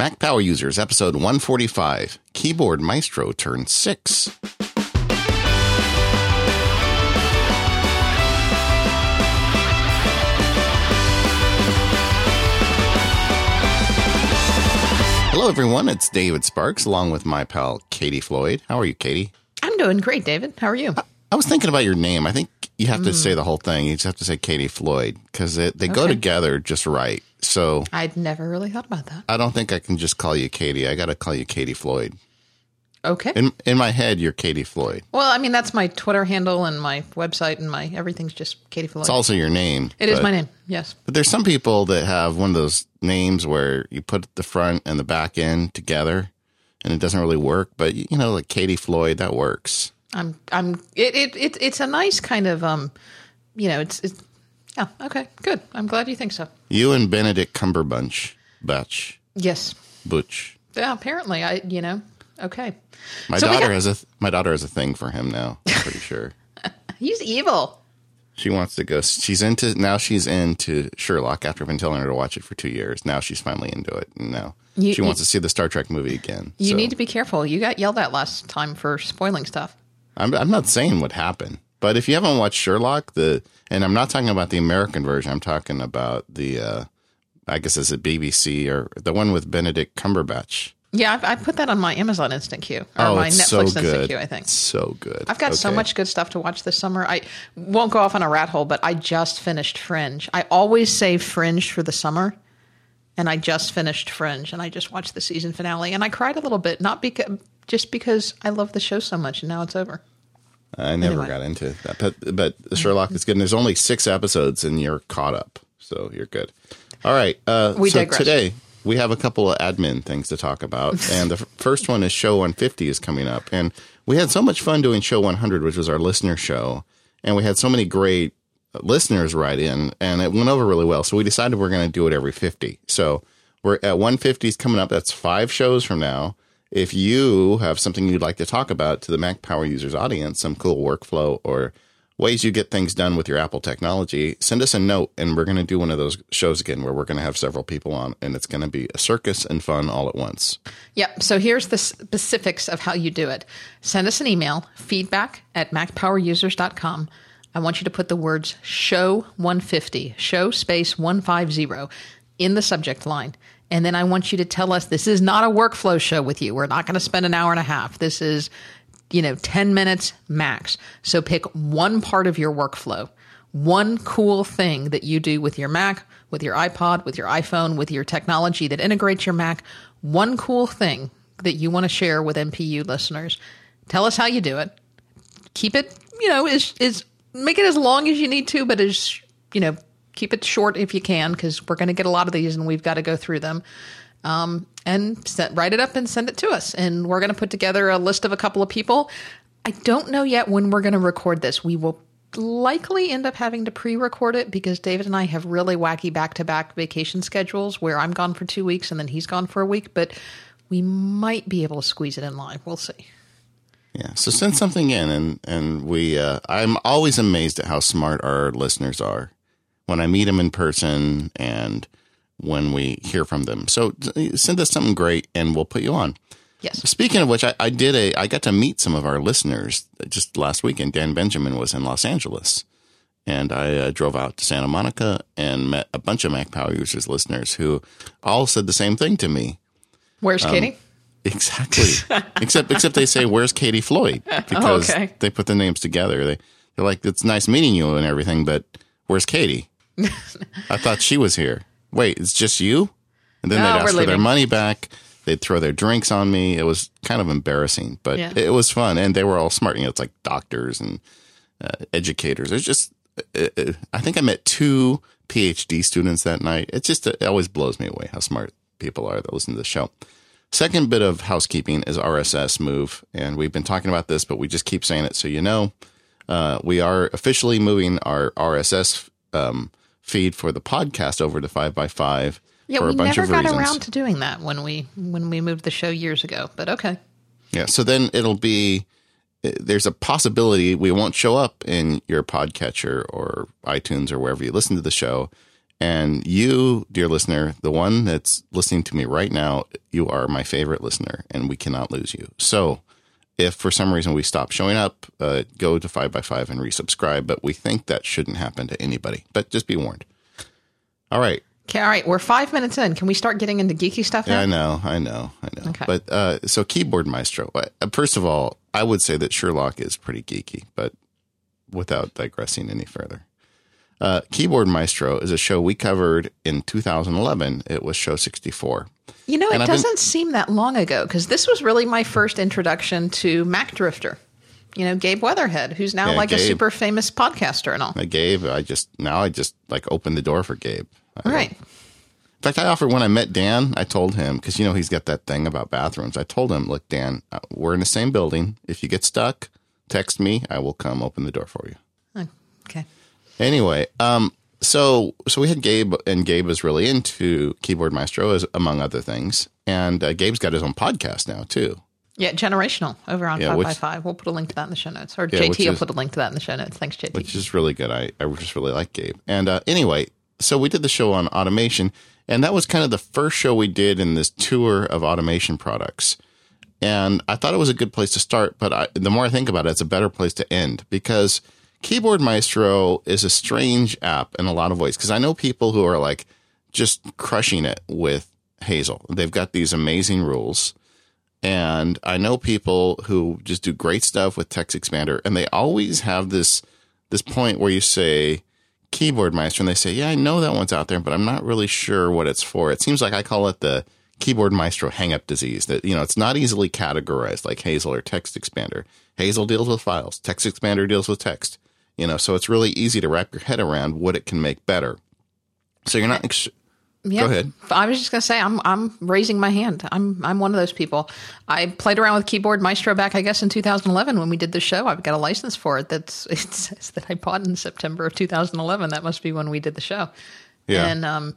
Mac Power Users, episode 145 Keyboard Maestro Turn 6. Hello, everyone. It's David Sparks along with my pal Katie Floyd. How are you, Katie? I'm doing great, David. How are you? I was thinking about your name. I think you have to say mm. the whole thing. You just have to say Katie Floyd because they go Okay. together just right. So I'd never really thought about that. I don't think I can just call you Katie. I got to call you Katie Floyd. Okay. In in my head, you're Katie Floyd. well, I mean, that's my Twitter handle and my website and my everything's just Katie Floyd. It's also your name. It is but- my name. Yes. But there's some people that have one of those names where you put the front and the back end together, and it doesn't really work. But you know, like Katie Floyd, that works. I'm. I'm. It. It. it it's a nice kind of. Um. You know. It's. it's yeah. Okay. Good. I'm glad you think so. You and Benedict Cumberbatch, Butch, Yes. Butch. Yeah. Apparently, I. You know. Okay. My So daughter got- has a my daughter has a thing for him now. I'm pretty sure. He's evil. She wants to go. She's into now. She's into Sherlock. After I've been telling her to watch it for two years, now she's finally into it. And now You- she wants to see the Star Trek movie again. You So need to be careful. You got yelled at last time for spoiling stuff. I'm, I'm not saying what happened, but if you haven't watched Sherlock, the and I'm not talking about the American version. I'm talking about the. Uh, I guess it's a BBC or the one with Benedict Cumberbatch. Yeah, I, I put that on my Amazon Instant Queue or oh, my Netflix so Instant. Queue. I think. so good. I've got so much good stuff to watch this summer. I won't go off on a rat hole, but I just finished Fringe. I always save Fringe for the summer, and I just finished Fringe, and I just watched the season finale, and I cried a little bit, not because just because I love the show so much, and now it's over. I never Anyway. got into that, but but Sherlock is good. And there's only six episodes, and you're caught up, so you're good. All right. Uh, We so digress. today we have a couple of admin things to talk about, and the f- first one is Show 150 is coming up, and we had so much fun doing Show 100, which was our listener show, and we had so many great listeners write in, and it went over really well. So we decided we're going to do it every 50. So we're at 150 is coming up. That's five shows from now. If you have something you'd like to talk about to the Mac Power users audience, some cool workflow or ways you get things done with your Apple technology, send us a note and we're going to do one of those shows again where we're going to have several people on and it's going to be a circus and fun all at once. Yep. So here's the specifics of how you do it. Send us an email, feedback at macpowerusers.com. I want you to put the words show 150, show space 150 in the subject line. And then I want you to tell us this is not a workflow show with you. We're not going to spend an hour and a half. This is, you know, 10 minutes max. So pick one part of your workflow, one cool thing that you do with your Mac, with your iPod, with your iPhone, with your technology that integrates your Mac, one cool thing that you want to share with MPU listeners. Tell us how you do it. Keep it, you know, is is make it as long as you need to, but as you know, keep it short if you can, because we're going to get a lot of these and we've got to go through them. Um, and set, write it up and send it to us. And we're going to put together a list of a couple of people. I don't know yet when we're going to record this. We will likely end up having to pre-record it because David and I have really wacky back-to-back vacation schedules where I'm gone for two weeks and then he's gone for a week. But we might be able to squeeze it in live. We'll see. Yeah. So send something in and, and we, uh, I'm always amazed at how smart our listeners are when I meet them in person and when we hear from them. So send us something great and we'll put you on. Yes. Speaking of which, I, I did a, I got to meet some of our listeners just last weekend. Dan Benjamin was in Los Angeles and I uh, drove out to Santa Monica and met a bunch of Mac Power Users listeners who all said the same thing to me. Where's Katie? Exactly. except except they say, "Where's Katie Floyd?" Because Oh, okay. they put the names together. They they're like, "It's nice meeting you and everything, but where's Katie?" I thought she was here. Wait, it's just you? And then No, they'd ask for their money back. They'd throw their drinks on me. It was kind of embarrassing, but Yeah. it was fun, and they were all smart. You know, it's like doctors and uh, educators. It's just, uh, uh, I think I met two PhD students that night. It just it always blows me away how smart people are that listen to the show. Second bit of housekeeping is RSS move, and we've been talking about this, but we just keep saying it so you know. Uh, we are officially moving our RSS um, feed for the podcast over to five by five Yeah, for we a bunch never of got reasons. around to doing that when we when we moved the show years ago. But okay. Yeah. So then it'll be there's a possibility we won't show up in your podcatcher or iTunes or wherever you listen to the show. And you, dear listener, the one that's listening to me right now, you are my favorite listener, and we cannot lose you. So, if for some reason we stop showing up, uh, go to 5by5 and resubscribe. But we think that shouldn't happen to anybody. But just be warned. All right. Okay, all right. We're five minutes in. Can we start getting into geeky stuff now? Yeah, I know, I know, I know. Okay. But uh, so Keyboard Maestro. uh, First of all, I would say that Sherlock is pretty geeky, but without digressing any further. Uh, Keyboard Maestro is a show we covered in 2011. It was show 64. You know, it I've doesn't seem that long ago because this was really my first introduction to Macdrifter. You know, Gabe Weatherhead, who's now Yeah, like a super famous podcaster and all. I Gabe, I just now I just like opened the door for Gabe. I Right. In fact, I offered when I met Dan, I told him because you know he's got that thing about bathrooms. I told him, look, Dan, uh, we're in the same building. If you get stuck, text me. I will come open the door for you. Okay. Anyway, um, so so we had Gabe, and Gabe is really into Keyboard Maestro, as among other things. And uh, Gabe's got his own podcast now too. Yeah, generational over on Yeah, five which- by five. We'll put a link to that in the show notes, or Yeah, JT will is- put a link to that in the show notes. Thanks, JT. which is really good. I, I just really like Gabe. And uh, anyway, so we did the show on automation, and that was kind of the first show we did in this tour of automation products. And I thought it was a good place to start, but I, the more I think about it, it's a better place to end because Keyboard Maestro is a strange app in a lot of ways. Because I know people who are like just crushing it with Hazel. They've got these amazing rules. And I know people who just do great stuff with TextExpander, and they always have this this point where you say Keyboard Maestro, and they say, "Yeah, I know that one's out there, but I'm not really sure what it's for." It seems like I call it the Keyboard Maestro hang-up disease. That you know, it's not easily categorized like Hazel or TextExpander. Hazel deals with files. TextExpander deals with text. You know, so it's really easy to wrap your head around what it can make better. So you're not. Ex- Yeah. Go ahead. I was just gonna say I'm I'm raising my hand. I'm I'm one of those people. I played around with Keyboard Maestro back, I guess, in 2011 when we did the show. I've got a license for it. That's it says that I bought in September of 2011. That must be when we did the show. Yeah. And um,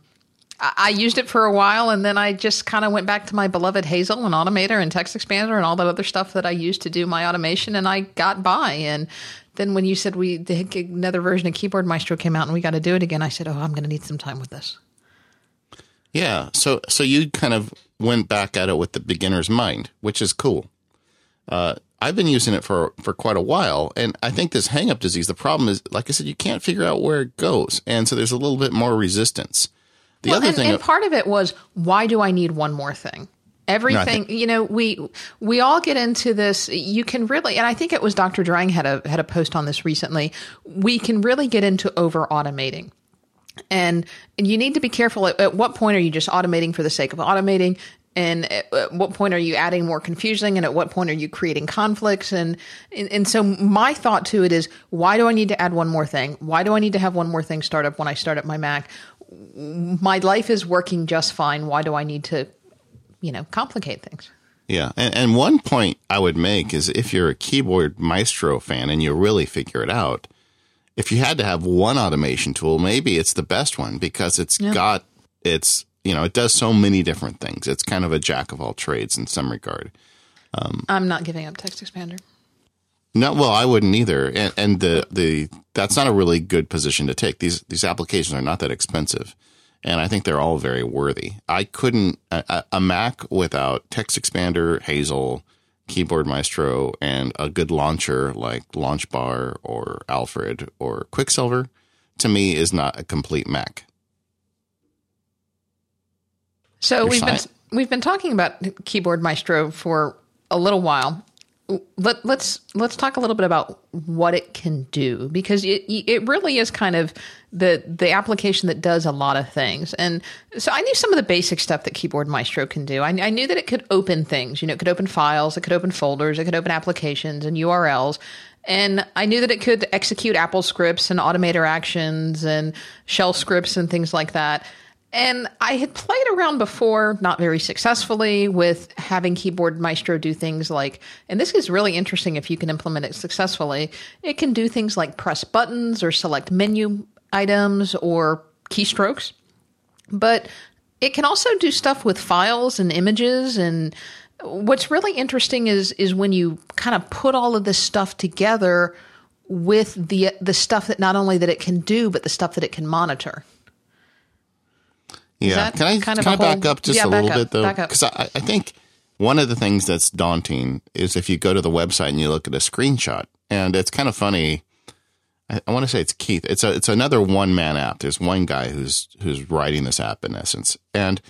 I, I used it for a while, and then I just kind of went back to my beloved Hazel and Automator and TextExpander and all that other stuff that I used to do my automation, and I got by. And then when you said we the, another version of Keyboard Maestro came out and we got to do it again, I said, "Oh, I'm going to need some time with this." Yeah. So so you kind of went back at it with the beginner's mind, which is cool. Uh, I've been using it for for quite a while, and I think this hang up disease. The problem is, like I said, you can't figure out where it goes, and so there's a little bit more resistance. The Well, other and, thing, and part of it was why do I need one more thing? Everything, you know, we we all get into this. You can really, and I think it was Dr. Drang had a had a post on this recently. We can really get into over automating, and and you need to be careful. At, at what point are you just automating for the sake of automating? And at, at what point are you adding more confusing? And at what point are you creating conflicts? And, and and so my thought to it is, why do I need to add one more thing? Why do I need to have one more thing start up when I start up my Mac? my life is working just fine. Why do I need to, you know, complicate things? yeah, and, and one point I would make is if you're a keyboard maestro fan and you really figure it out, if you had to have one automation tool, maybe it's the best one because it's got it's you know it does so many different things. It's kind of a jack of all trades in some regard. Um, I'm not giving up TextExpander. No, well, I wouldn't either. And, and the, the, that's not a really good position to take. These, these applications are not that expensive. And I think they're all very worthy. I couldn't, a, a Mac without TextExpander, Hazel, Keyboard Maestro, and a good launcher like LaunchBar or Alfred or Quicksilver, to me is not a complete Mac. So Your we've been we've been talking about keyboard maestro for a little while. Let, let's let's talk a little bit about what it can do because it it really is kind of the the application that does a lot of things. And so I knew some of the basic stuff that Keyboard Maestro can do. I, I knew that it could open things. You know, it could open files, it could open folders, it could open applications and URLs. And I knew that it could execute Apple scripts and automator actions and shell scripts and things like that. And I had played around before, not very successfully, with having Keyboard Maestro do things like, and this is really interesting if you can implement it successfully. It can do things like press buttons or select menu items or keystrokes. But it can also do stuff with files and images and what's really interesting is is when you kind of put all of this stuff together with the the stuff that not only that it can do but the stuff that it can monitor. Yeah. can I, kind of can I back whole- up just Yeah, a little up, bit though? Because I, I think one of the things that's daunting is if you go to the website and you look at a screenshot, and it's kind of funny. I, I want to say it's Keith. It's a it's another one man app. There's one guy who's who's writing this app in essence, and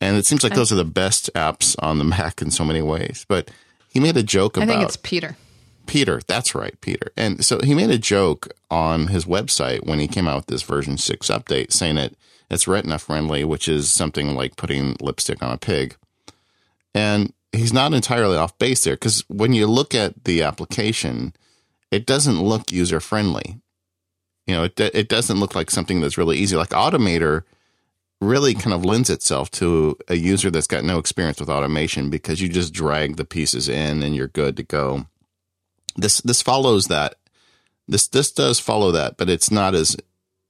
and it seems like those are the best apps on the Mac in so many ways. But he made a joke I about think it's Peter. Peter. That's right, Peter. And so he made a joke on his website when he came out with this version six update, saying that it's retina friendly, which is something like putting lipstick on a pig. And he's not entirely off base there because when you look at the application, it doesn't look user friendly. You know, it it doesn't look like something that's really easy. Like Automator really kind of lends itself to a user that's got no experience with automation because you just drag the pieces in and you're good to go this this follows that this this does follow that but it's not as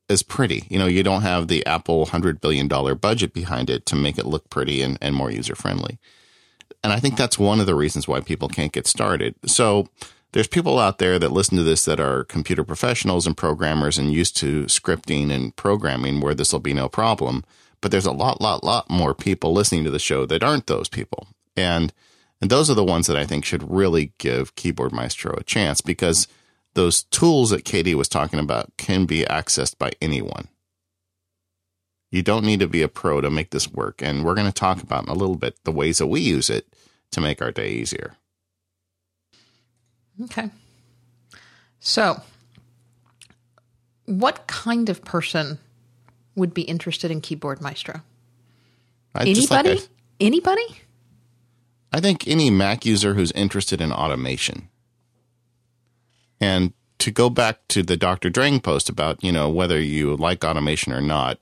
as pretty. You know you don't have the apple 100 billion dollar budget behind it to make it look pretty and, and more user friendly and i think that's one of the reasons why people can't get started. So there's people out there that listen to this that are computer professionals and programmers and used to scripting and programming where this will be no problem. But there's a lot lot lot more people listening to the show that aren't those people. And and those are the ones that I think should really give Keyboard Maestro a chance because those tools that Katie was talking about can be accessed by anyone. You don't need to be a pro to make this work. And we're going to talk about in a little bit the ways that we use it to make our day easier. Okay. So, what kind of person would be interested in Keyboard Maestro? I, just like Anybody? I- Anybody? I think any Mac user who's interested in automation. And to go back to the Dr. Drang post about, you know, whether you like automation or not,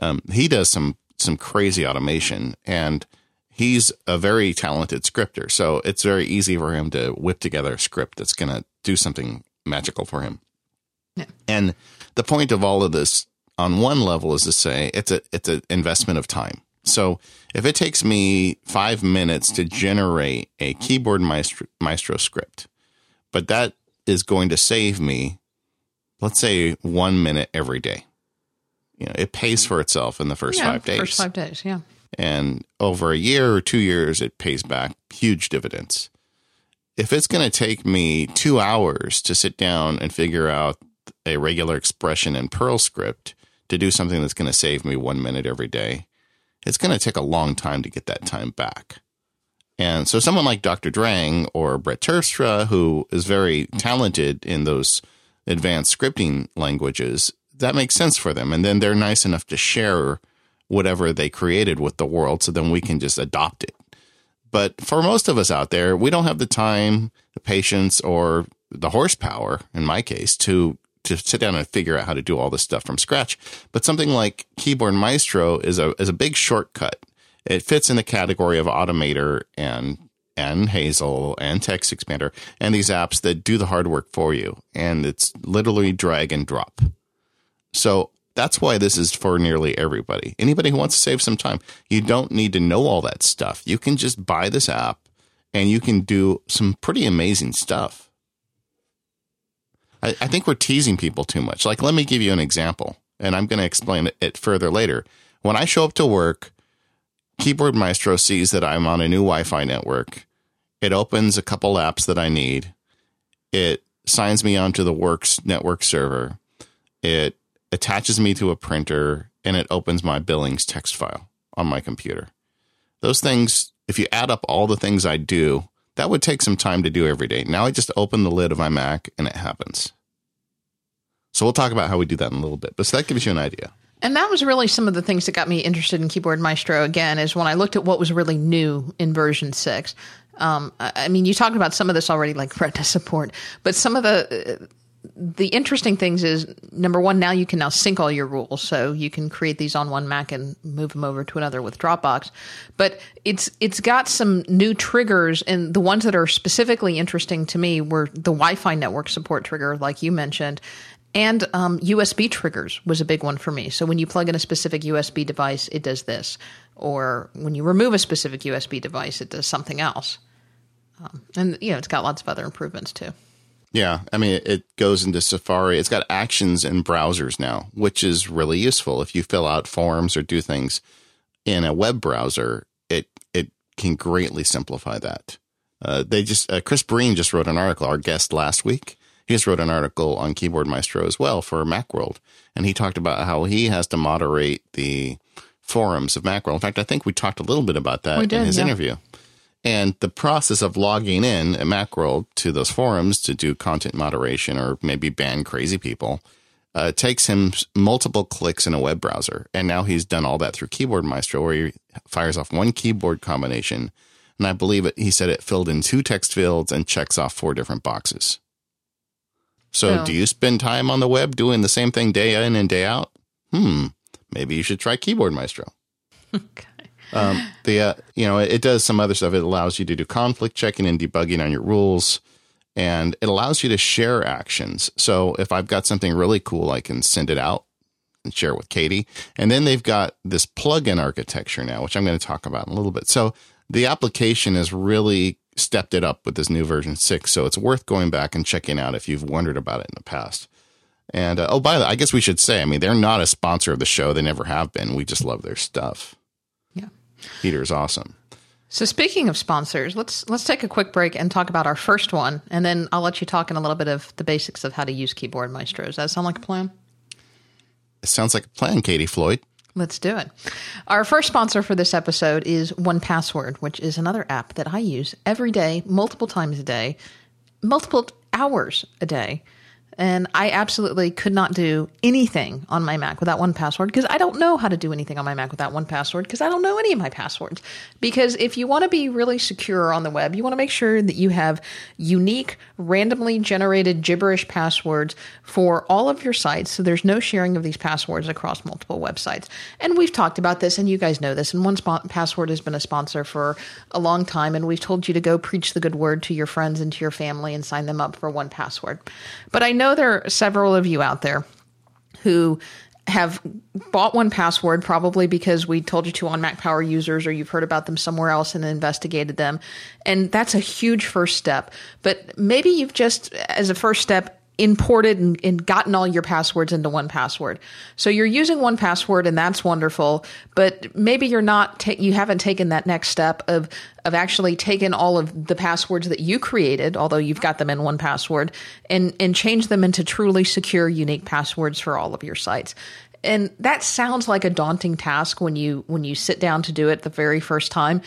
um, he does some some crazy automation and he's a very talented scripter. So it's very easy for him to whip together a script that's going to do something magical for him. Yeah. And the point of all of this on one level is to say it's a it's an investment of time. So if it takes me five minutes to generate a keyboard maestro, maestro script, but that is going to save me, let's say one minute every day. You know, it pays for itself in the first yeah, five days. First five days, yeah. And over a year or two years, it pays back huge dividends. If it's going to take me two hours to sit down and figure out a regular expression in Perl script to do something that's going to save me one minute every day, it's going to take a long time to get that time back. And so someone like Dr. Drang or Brett Terpstra, who is very talented in those advanced scripting languages, that makes sense for them. And then they're nice enough to share whatever they created with the world so then we can just adopt it. But for most of us out there, we don't have the time, the patience, or the horsepower, in my case, to to sit down and figure out how to do all this stuff from scratch. But something like Keyboard Maestro is a is a big shortcut. It fits in the category of Automator and and Hazel and TextExpander and these apps that do the hard work for you. And it's literally drag and drop. So that's why this is for nearly everybody. Anybody who wants to save some time, you don't need to know all that stuff. You can just buy this app and you can do some pretty amazing stuff. I, I think we're teasing people too much. Like, let me give you an example, and I'm going to explain it, it further later. When I show up to work, Keyboard Maestro sees that I'm on a new Wi Fi network. It opens a couple apps that I need. It signs me onto the Works network server. It attaches me to a printer and it opens my billings text file on my computer. Those things, if you add up all the things I do, that would take some time to do every day. Now I just open the lid of my Mac and it happens. So we'll talk about how we do that in a little bit, but so that gives you an idea. And that was really some of the things that got me interested in Keyboard Maestro again, is when I looked at what was really new in version six. Um, I mean, you talked about some of this already, like Retina support, but some of the uh, the interesting things is number one, now you can now sync all your rules, so you can create these on one Mac and move them over to another with Dropbox. But it's it's got some new triggers, and the ones that are specifically interesting to me were the Wi-Fi network support trigger, like you mentioned, and um, USB triggers was a big one for me. So when you plug in a specific USB device, it does this, or when you remove a specific USB device, it does something else. Um, and you know, it's got lots of other improvements too. Yeah, I mean, it goes into Safari. It's got actions in browsers now, which is really useful. If you fill out forms or do things in a web browser, it it can greatly simplify that. Uh, they just uh, Chris Breen just wrote an article. Our guest last week, he just wrote an article on Keyboard Maestro as well for MacWorld, and he talked about how he has to moderate the forums of Macworld. In fact, I think we talked a little bit about that did, in his yeah. interview. And the process of logging in at Macworld to those forums to do content moderation or maybe ban crazy people uh, takes him multiple clicks in a web browser. And now he's done all that through Keyboard Maestro, where he fires off one keyboard combination. And I believe it, he said it filled in two text fields and checks off four different boxes. So, do you spend time on the web doing the same thing day in and day out? Hmm, maybe you should try Keyboard Maestro. Okay. Um, the uh, you know it does some other stuff. It allows you to do conflict checking and debugging on your rules, and it allows you to share actions. So if I've got something really cool, I can send it out and share it with Katie. And then they've got this plugin architecture now, which I'm going to talk about in a little bit. So the application is really stepped it up with this new version six. So it's worth going back and checking out if you've wondered about it in the past. And uh, oh, by the way, I guess we should say, I mean, they're not a sponsor of the show. They never have been. We just love their stuff. Yeah. Peter's awesome. So speaking of sponsors, let's let's take a quick break and talk about our first one, and then I'll let you talk in a little bit of the basics of how to use Keyboard Maestro. Does that sound like a plan? It sounds like a plan, Katie Floyd. Let's do it. Our first sponsor for this episode is One Password, which is another app that I use every day, multiple times a day, multiple hours a day. And I absolutely could not do anything on my Mac without one password because I don't know how to do anything on my Mac without one password because I don't know any of my passwords. Because if you want to be really secure on the web, you want to make sure that you have unique, randomly generated gibberish passwords for all of your sites. So there's no sharing of these passwords across multiple websites. And we've talked about this, and you guys know this. And One Spon- Password has been a sponsor for a long time, and we've told you to go preach the good word to your friends and to your family and sign them up for One Password. But I know there are several of you out there who have bought one password probably because we told you to on Mac Power users or you've heard about them somewhere else and investigated them. And that's a huge first step. But maybe you've just, as a first step, imported and, and gotten all your passwords into one password. So you're using one password and that's wonderful, but maybe you're not ta- you haven't taken that next step of of actually taking all of the passwords that you created, although you've got them in one password, and and change them into truly secure unique passwords for all of your sites. And that sounds like a daunting task when you when you sit down to do it the very first time.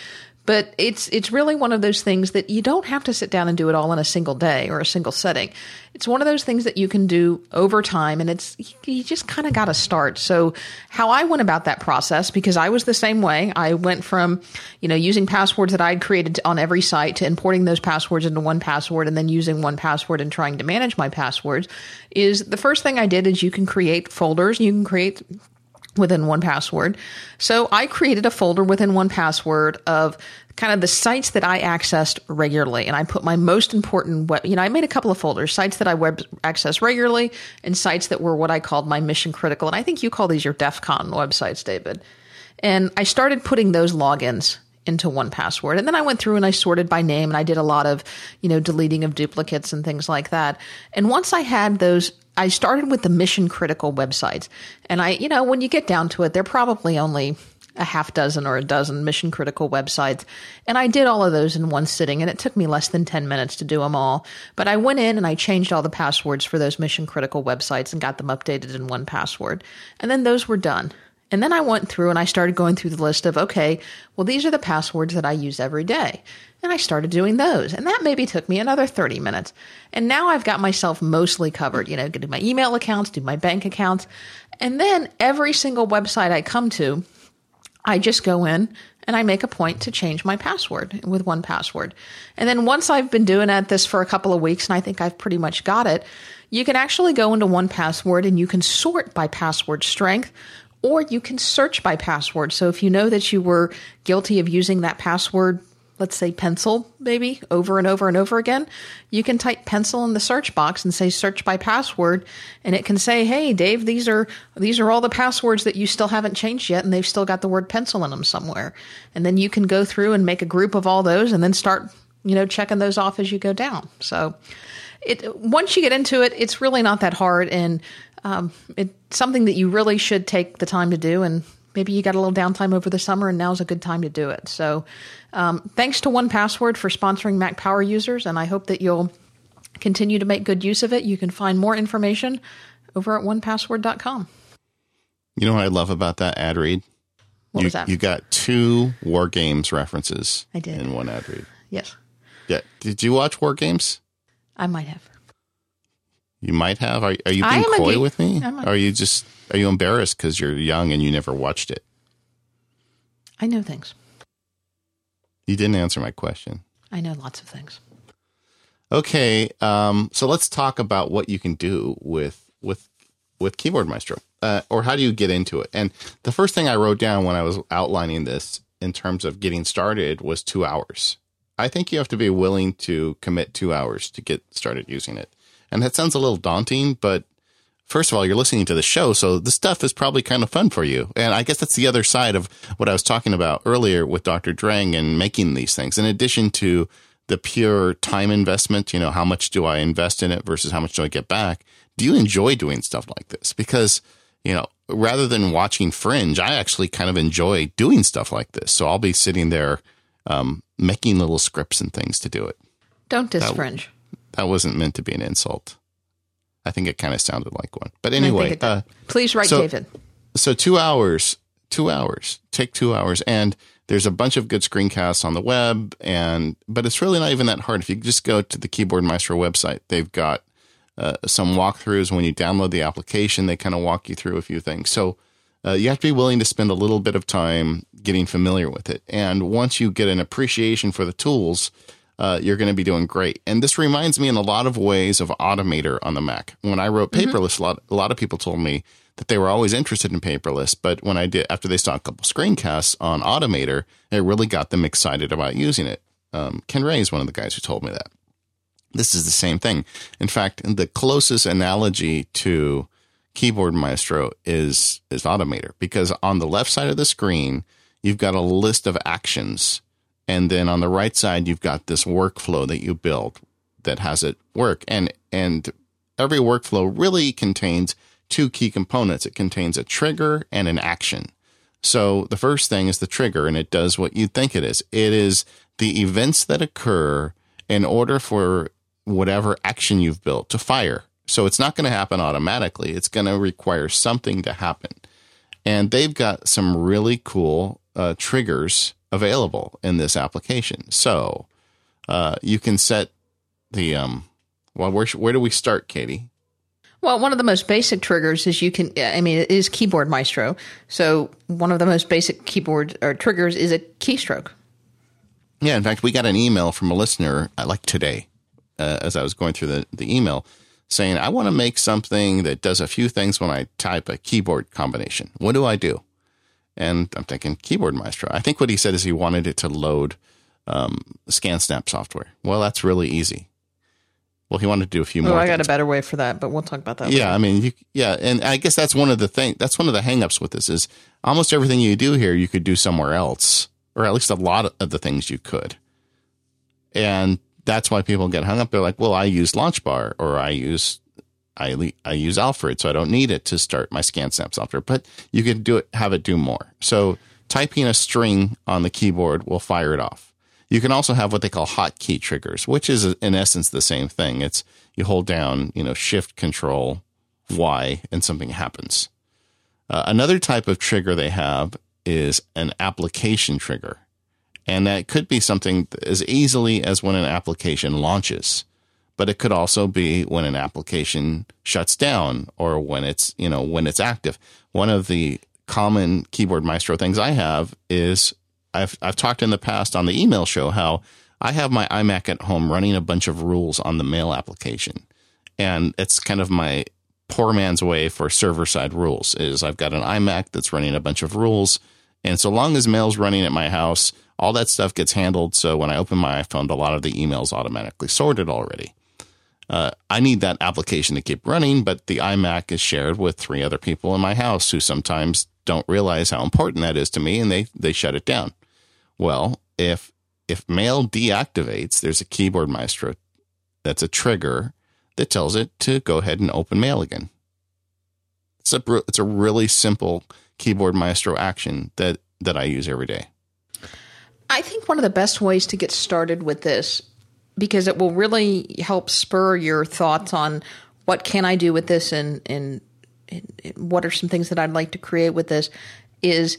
But it's it's really one of those things that you don't have to sit down and do it all in a single day or a single setting. It's one of those things that you can do over time, and it's you just kind of got to start. So, how I went about that process, because I was the same way. I went from you know using passwords that I'd created on every site to importing those passwords into one password, and then using one password and trying to manage my passwords. Is the first thing I did is you can create folders. You can create within one password. So I created a folder within one password of kind of the sites that I accessed regularly. And I put my most important web, you know, I made a couple of folders, sites that I web access regularly and sites that were what I called my mission critical. And I think you call these your DEF CON websites, David. And I started putting those logins into one password. And then I went through and I sorted by name and I did a lot of, you know, deleting of duplicates and things like that. And once I had those, I started with the mission critical websites. And I, you know, when you get down to it, they're probably only a half dozen or a dozen mission critical websites. And I did all of those in one sitting and it took me less than 10 minutes to do them all. But I went in and I changed all the passwords for those mission critical websites and got them updated in one password. And then those were done. And then I went through and I started going through the list of, okay, well, these are the passwords that I use every day. And I started doing those. And that maybe took me another 30 minutes. And now I've got myself mostly covered, you know, do my email accounts, do my bank accounts. And then every single website I come to, I just go in and I make a point to change my password with one password. And then once I've been doing at this for a couple of weeks and I think I've pretty much got it, you can actually go into one password and you can sort by password strength or you can search by password. So if you know that you were guilty of using that password, let's say pencil, maybe over and over and over again, you can type pencil in the search box and say search by password and it can say, "Hey, Dave, these are these are all the passwords that you still haven't changed yet and they've still got the word pencil in them somewhere." And then you can go through and make a group of all those and then start, you know, checking those off as you go down. So it once you get into it, it's really not that hard, and um, it's something that you really should take the time to do. And maybe you got a little downtime over the summer, and now's a good time to do it. So, um, thanks to One Password for sponsoring Mac Power users, and I hope that you'll continue to make good use of it. You can find more information over at onepassword.com. You know what I love about that ad read? What you, was that? You got two War Games references I did. in one ad read. yes, Yeah. Did you watch War Games? I might have. You might have. Are, are you being coy geek. with me? A- Are you just are you embarrassed because you're young and you never watched it? I know things. You didn't answer my question. I know lots of things. Okay, um, so let's talk about what you can do with with with Keyboard Maestro, uh, or how do you get into it? And the first thing I wrote down when I was outlining this in terms of getting started was two hours. I think you have to be willing to commit two hours to get started using it, and that sounds a little daunting, but first of all, you're listening to the show, so the stuff is probably kind of fun for you. And I guess that's the other side of what I was talking about earlier with Dr. Drang and making these things. In addition to the pure time investment, you know, how much do I invest in it versus how much do I get back? Do you enjoy doing stuff like this? Because, you know, rather than watching Fringe, I actually kind of enjoy doing stuff like this. So I'll be sitting there um, making little scripts and things to do it. Don't disfringe. That wasn't meant to be an insult. I think it kind of sounded like one. But anyway, uh, Please write so- David. so two hours, two hours, take two hours, and there's a bunch of good screencasts on the web, and but it's really not even that hard. If you just go to the Keyboard Maestro website, they've got uh, some walkthroughs. When you download the application, they kind of walk you through a few things. So uh, you have to be willing to spend a little bit of time getting familiar with it, and once you get an appreciation for the tools. Uh, you're going to be doing great. And this reminds me in a lot of ways of Automator on the Mac. When I wrote Paperless, a lot, a lot of people told me that they were always interested in paperless, but when I did, after they saw a couple screencasts on Automator, it really got them excited about using it. Um, Ken Ray is one of the guys who told me that. This is the same thing. In fact, the closest analogy to Keyboard Maestro is is Automator because on the left side of the screen, you've got a list of actions, and then on the right side, you've got this workflow that you build that has it work, and and every workflow really contains two key components. It contains a trigger and an action. So the first thing is the trigger, and it does what you think it is. It is the events that occur in order for whatever action you've built to fire. So it's not going to happen automatically. It's going to require something to happen. And they've got some really cool uh, triggers available in this application. So uh, you can set the um. Well, where where do we start, Katie? Well, one of the most basic triggers is you can, I mean, it is Keyboard Maestro. So one of the most basic keyboard or triggers is a keystroke. Yeah, in fact, we got an email from a listener uh, like today, uh, as I was going through the, the email, saying, I want to make something that does a few things when I type a keyboard combination. What do I do? And I'm thinking, Keyboard Maestro. I think what he said is he wanted it to load um, ScanSnap software. Well, that's really easy. Well, he wanted to do a few Oh, more. I got things. a better way for that, but we'll talk about that. Yeah, I mean, you, yeah, and I guess that's one of the thing. That's one of the hangups with this is almost everything you do here you could do somewhere else, or at least a lot of the things you could. And that's why people get hung up. They're like, "Well, I use LaunchBar, or I use I I use Alfred, so I don't need it to start my ScanSnap software." But you can do it, have it do more. So typing a string on the keyboard will fire it off. You can also have what they call hotkey triggers, which is in essence the same thing. It's you hold down, you know, Shift Control Y, and something happens. Uh, another type of trigger they have is an application trigger, and that could be something as easily as when an application launches, but it could also be when an application shuts down or when it's you know when it's active. One of the common keyboard maestro things I have is I've I've talked in the past on the email show how I have my iMac at home running a bunch of rules on the mail application. And it's kind of my poor man's way for server side rules is I've got an iMac that's running a bunch of rules. And so long as mail's running at my house, all that stuff gets handled. So when I open my iPhone, a lot of the emails automatically sorted already. Uh, I need that application to keep running, but the iMac is shared with three other people in my house who sometimes don't realize how important that is to me and they, they shut it down. Well, if if mail deactivates, there's a keyboard maestro that's a trigger that tells it to go ahead and open mail again. It's a it's a really simple keyboard maestro action that that I use every day. I think one of the best ways to get started with this because it will really help spur your thoughts on what can I do with this and and, and what are some things that I'd like to create with this is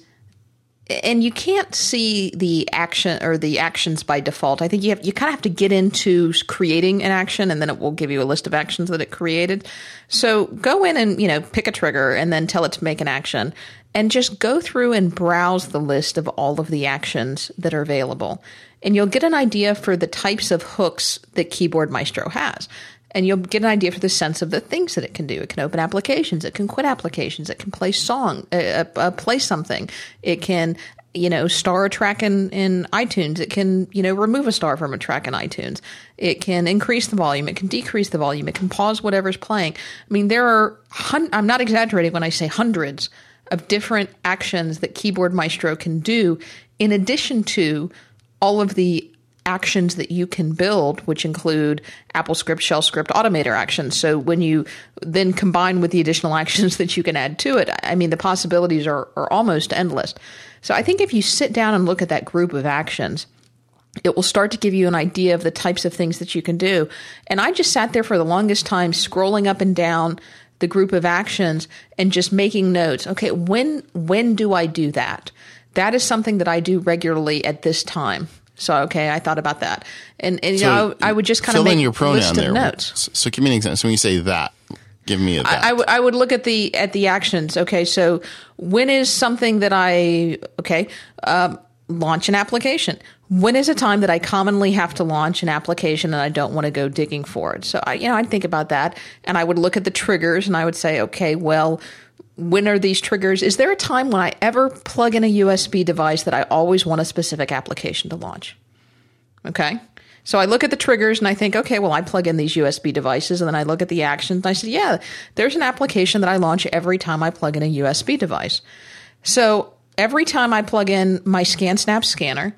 and you can't see the action or the actions by default. I think you have you kind of have to get into creating an action, and then it will give you a list of actions that it created. So go in and you know pick a trigger, and then tell it to make an action, and just go through and browse the list of all of the actions that are available, and you'll get an idea for the types of hooks that Keyboard Maestro has. And you'll get an idea for the sense of the things that it can do. It can open applications, it can quit applications, it can play song, uh, uh, uh, play something, it can you know star a track in, in iTunes, it can you know remove a star from a track in iTunes, it can increase the volume, it can decrease the volume, it can pause whatever's playing. I mean, there are hun- I'm not exaggerating when I say hundreds of different actions that Keyboard Maestro can do, in addition to all of the actions that you can build, which include AppleScript, shell script, automator actions. So when you then combine with the additional actions that you can add to it, I mean, the possibilities are, are almost endless. So I think if you sit down and look at that group of actions, it will start to give you an idea of the types of things that you can do. And I just sat there for the longest time scrolling up and down the group of actions and just making notes. Okay, when when do I do that? That is something that I do regularly at this time. So okay, I thought about that, and, and so you know, I, I, would just kind of make in your pronoun there. notes. So give me an example. So when you say that, give me a that. I, I, w- I would look at the at the actions. Okay, so when is something that I okay um, launch an application? When is a time that I commonly have to launch an application and I don't want to go digging for it? So I you know I'd think about that, and I would look at the triggers and I would say, okay, well when are these triggers? Is there a time when I ever plug in a USB device that I always want a specific application to launch? Okay. So I look at the triggers and I think, okay, well, I plug in these USB devices and then I look at the actions and I say, yeah, there's an application that I launch every time I plug in a USB device. So every time I plug in my ScanSnap scanner,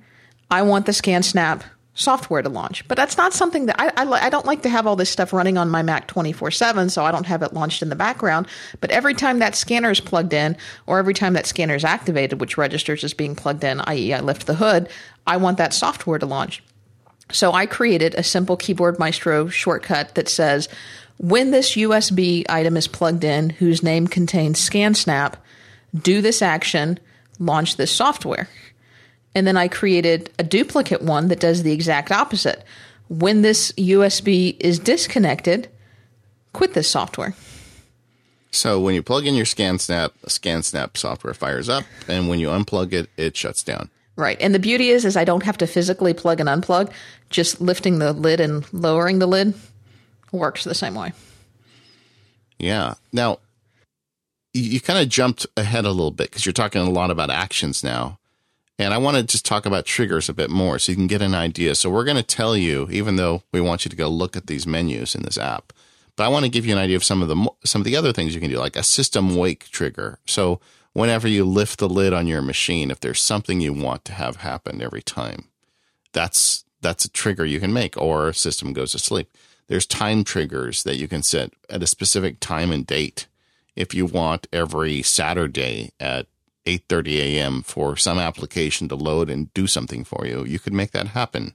I want the ScanSnap software to launch. But that's not something that I, I, I, don't like to have all this stuff running on my Mac 24 7, so I don't have it launched in the background. But every time that scanner is plugged in, or every time that scanner is activated, which registers as being plugged in, i.e., I lift the hood, I want that software to launch. So I created a simple Keyboard Maestro shortcut that says, when this USB item is plugged in, whose name contains ScanSnap, do this action, launch this software. And then I created a duplicate one that does the exact opposite. When this USB is disconnected, quit this software. So when you plug in your ScanSnap, ScanSnap software fires up, and when you unplug it, it shuts down. Right. And the beauty is is I don't have to physically plug and unplug. Just lifting the lid and lowering the lid works the same way. Yeah. Now, you, you kind of jumped ahead a little bit because you're talking a lot about actions now. And I want to just talk about triggers a bit more so you can get an idea. So we're going to tell you, even though we want you to go look at these menus in this app, but I want to give you an idea of some of the some of the other things you can do, like a system wake trigger. So whenever you lift the lid on your machine, if there's something you want to have happen every time, that's that's a trigger you can make, or system goes to sleep. There's time triggers that you can set at a specific time and date. If you want every Saturday at 8:30 a.m. for some application to load and do something for you, you could make that happen.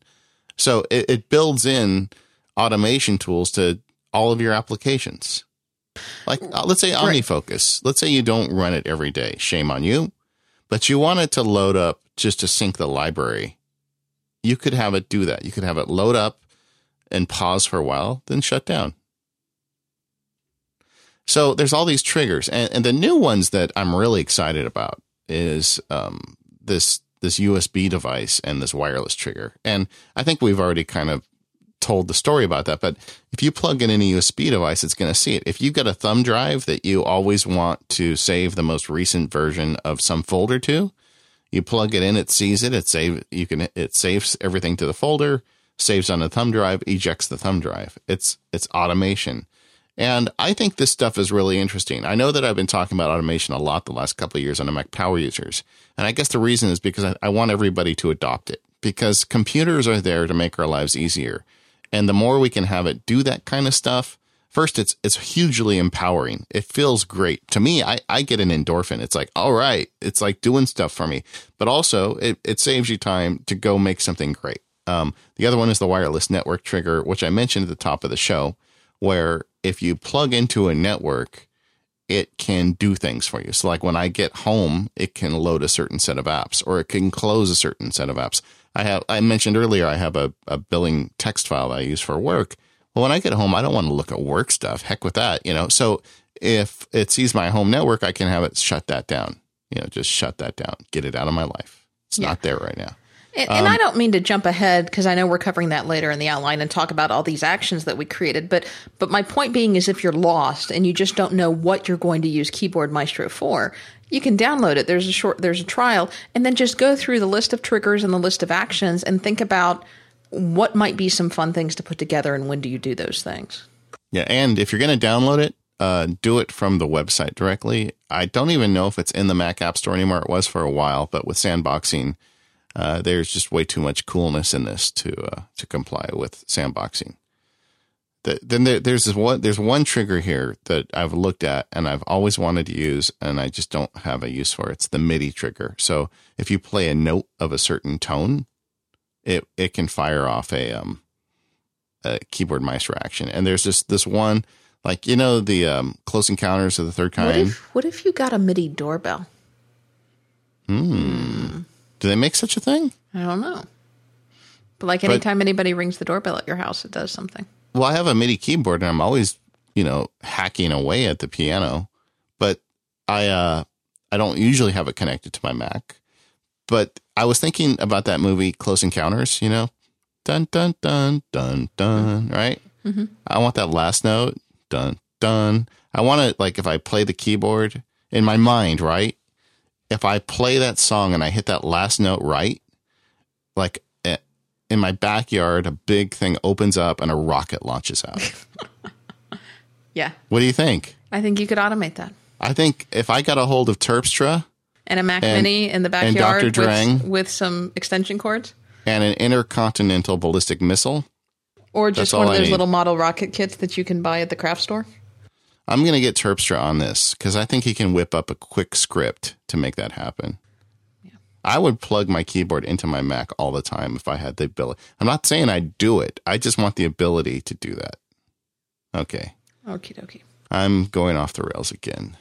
So it, it builds in automation tools to all of your applications. Like uh, let's say OmniFocus. Let's say you don't run it every day. Shame on you. But you want it to load up just to sync the library. You could have it do that. You could have it load up and pause for a while, then shut down. So there's all these triggers, and, and the new ones that I'm really excited about is um, this this USB device and this wireless trigger. And I think we've already kind of told the story about that. But if you plug in any USB device, it's going to see it. If you've got a thumb drive that you always want to save the most recent version of some folder to, you plug it in, it sees it, it save you can it saves everything to the folder, saves on the thumb drive, ejects the thumb drive. It's it's automation. And I think this stuff is really interesting. I know that I've been talking about automation a lot the last couple of years on Mac Power Users. And I guess the reason is because I, I want everybody to adopt it because computers are there to make our lives easier. And the more we can have it do that kind of stuff, first it's it's hugely empowering. It feels great. To me, I, I get an endorphin. It's like, all right, it's like doing stuff for me. But also it, it saves you time to go make something great. Um, the other one is the wireless network trigger, which I mentioned at the top of the show, where if you plug into a network, it can do things for you. So like when I get home, it can load a certain set of apps or it can close a certain set of apps. I have I mentioned earlier I have a, a billing text file that I use for work. Well, when I get home, I don't want to look at work stuff. Heck with that, you know. So if it sees my home network, I can have it shut that down. You know, just shut that down. Get it out of my life. It's yeah. not there right now. And, and um, I don't mean to jump ahead because I know we're covering that later in the outline and talk about all these actions that we created. But but my point being is, if you're lost and you just don't know what you're going to use Keyboard Maestro for, you can download it. There's a short, there's a trial, and then just go through the list of triggers and the list of actions and think about what might be some fun things to put together and when do you do those things. Yeah, and if you're going to download it, uh, do it from the website directly. I don't even know if it's in the Mac App Store anymore. It was for a while, but with sandboxing uh, there's just way too much coolness in this to uh, to comply with sandboxing. The, then there, there's this one there's one trigger here that I've looked at and I've always wanted to use and I just don't have a use for. it. It's the MIDI trigger. So if you play a note of a certain tone, it it can fire off a um a keyboard maestro action. And there's this this one like you know the um, close encounters of the third kind. What if, what if you got a MIDI doorbell? Hmm. Do they make such a thing? I don't know. But like anytime but, anybody rings the doorbell at your house, it does something. Well, I have a MIDI keyboard and I'm always, you know, hacking away at the piano, but I uh I don't usually have it connected to my Mac. But I was thinking about that movie Close Encounters, you know. Dun dun dun dun dun, right? Mm-hmm. I want that last note. Dun dun. I want to like if I play the keyboard in my mind, right? If I play that song and I hit that last note right, like eh, in my backyard, a big thing opens up and a rocket launches out. yeah. What do you think? I think you could automate that. I think if I got a hold of Terpstra and a Mac and, Mini in the backyard and Dr. Drang, with, with some extension cords and an intercontinental ballistic missile, or just one of those little model rocket kits that you can buy at the craft store. I'm going to get Terpstra on this because I think he can whip up a quick script to make that happen. Yeah. I would plug my keyboard into my Mac all the time if I had the ability. I'm not saying I'd do it. I just want the ability to do that. Okay. Okie dokie. I'm going off the rails again.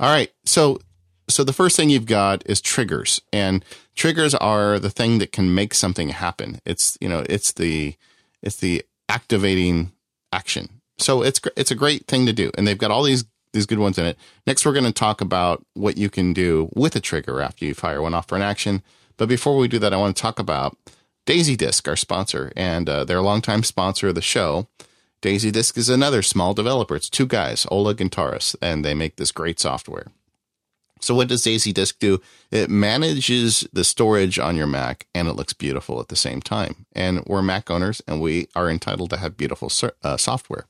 All right. So, so the first thing you've got is triggers, and triggers are the thing that can make something happen. It's you know, it's the it's the activating action so it's it's a great thing to do, and they've got all these these good ones in it. Next, we're going to talk about what you can do with a trigger after you fire one off for an action. But before we do that, I want to talk about Daisy Disk, our sponsor, and uh, they're a longtime sponsor of the show. Daisy Disk is another small developer. It's two guys, Oleg and Taras, and they make this great software. So what does Daisy Disk do? It manages the storage on your Mac and it looks beautiful at the same time. And we're Mac owners and we are entitled to have beautiful uh, software.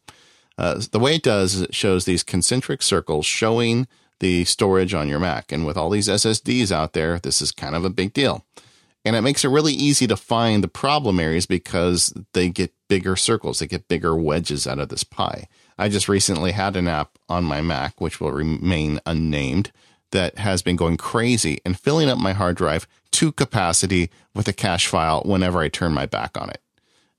Uh, the way it does is it shows these concentric circles showing the storage on your Mac. And with all these SSDs out there, this is kind of a big deal. And it makes it really easy to find the problem areas because they get bigger circles, they get bigger wedges out of this pie. I just recently had an app on my Mac, which will remain unnamed, that has been going crazy and filling up my hard drive to capacity with a cache file whenever I turn my back on it.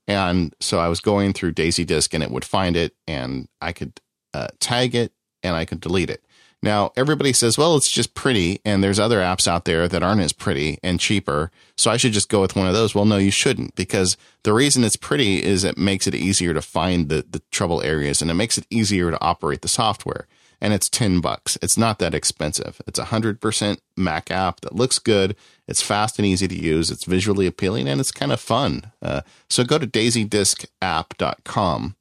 And so I was going through Daisy Disk and it would find it and I could uh, tag it and I could delete it. Now, everybody says, well, it's just pretty, and there's other apps out there that aren't as pretty and cheaper, so I should just go with one of those. Well, no, you shouldn't, because the reason it's pretty is it makes it easier to find the, the trouble areas and it makes it easier to operate the software and it's 10 bucks. It's not that expensive. It's a 100% Mac app that looks good. It's fast and easy to use. It's visually appealing and it's kind of fun. Uh, so go to daisydiskapp.com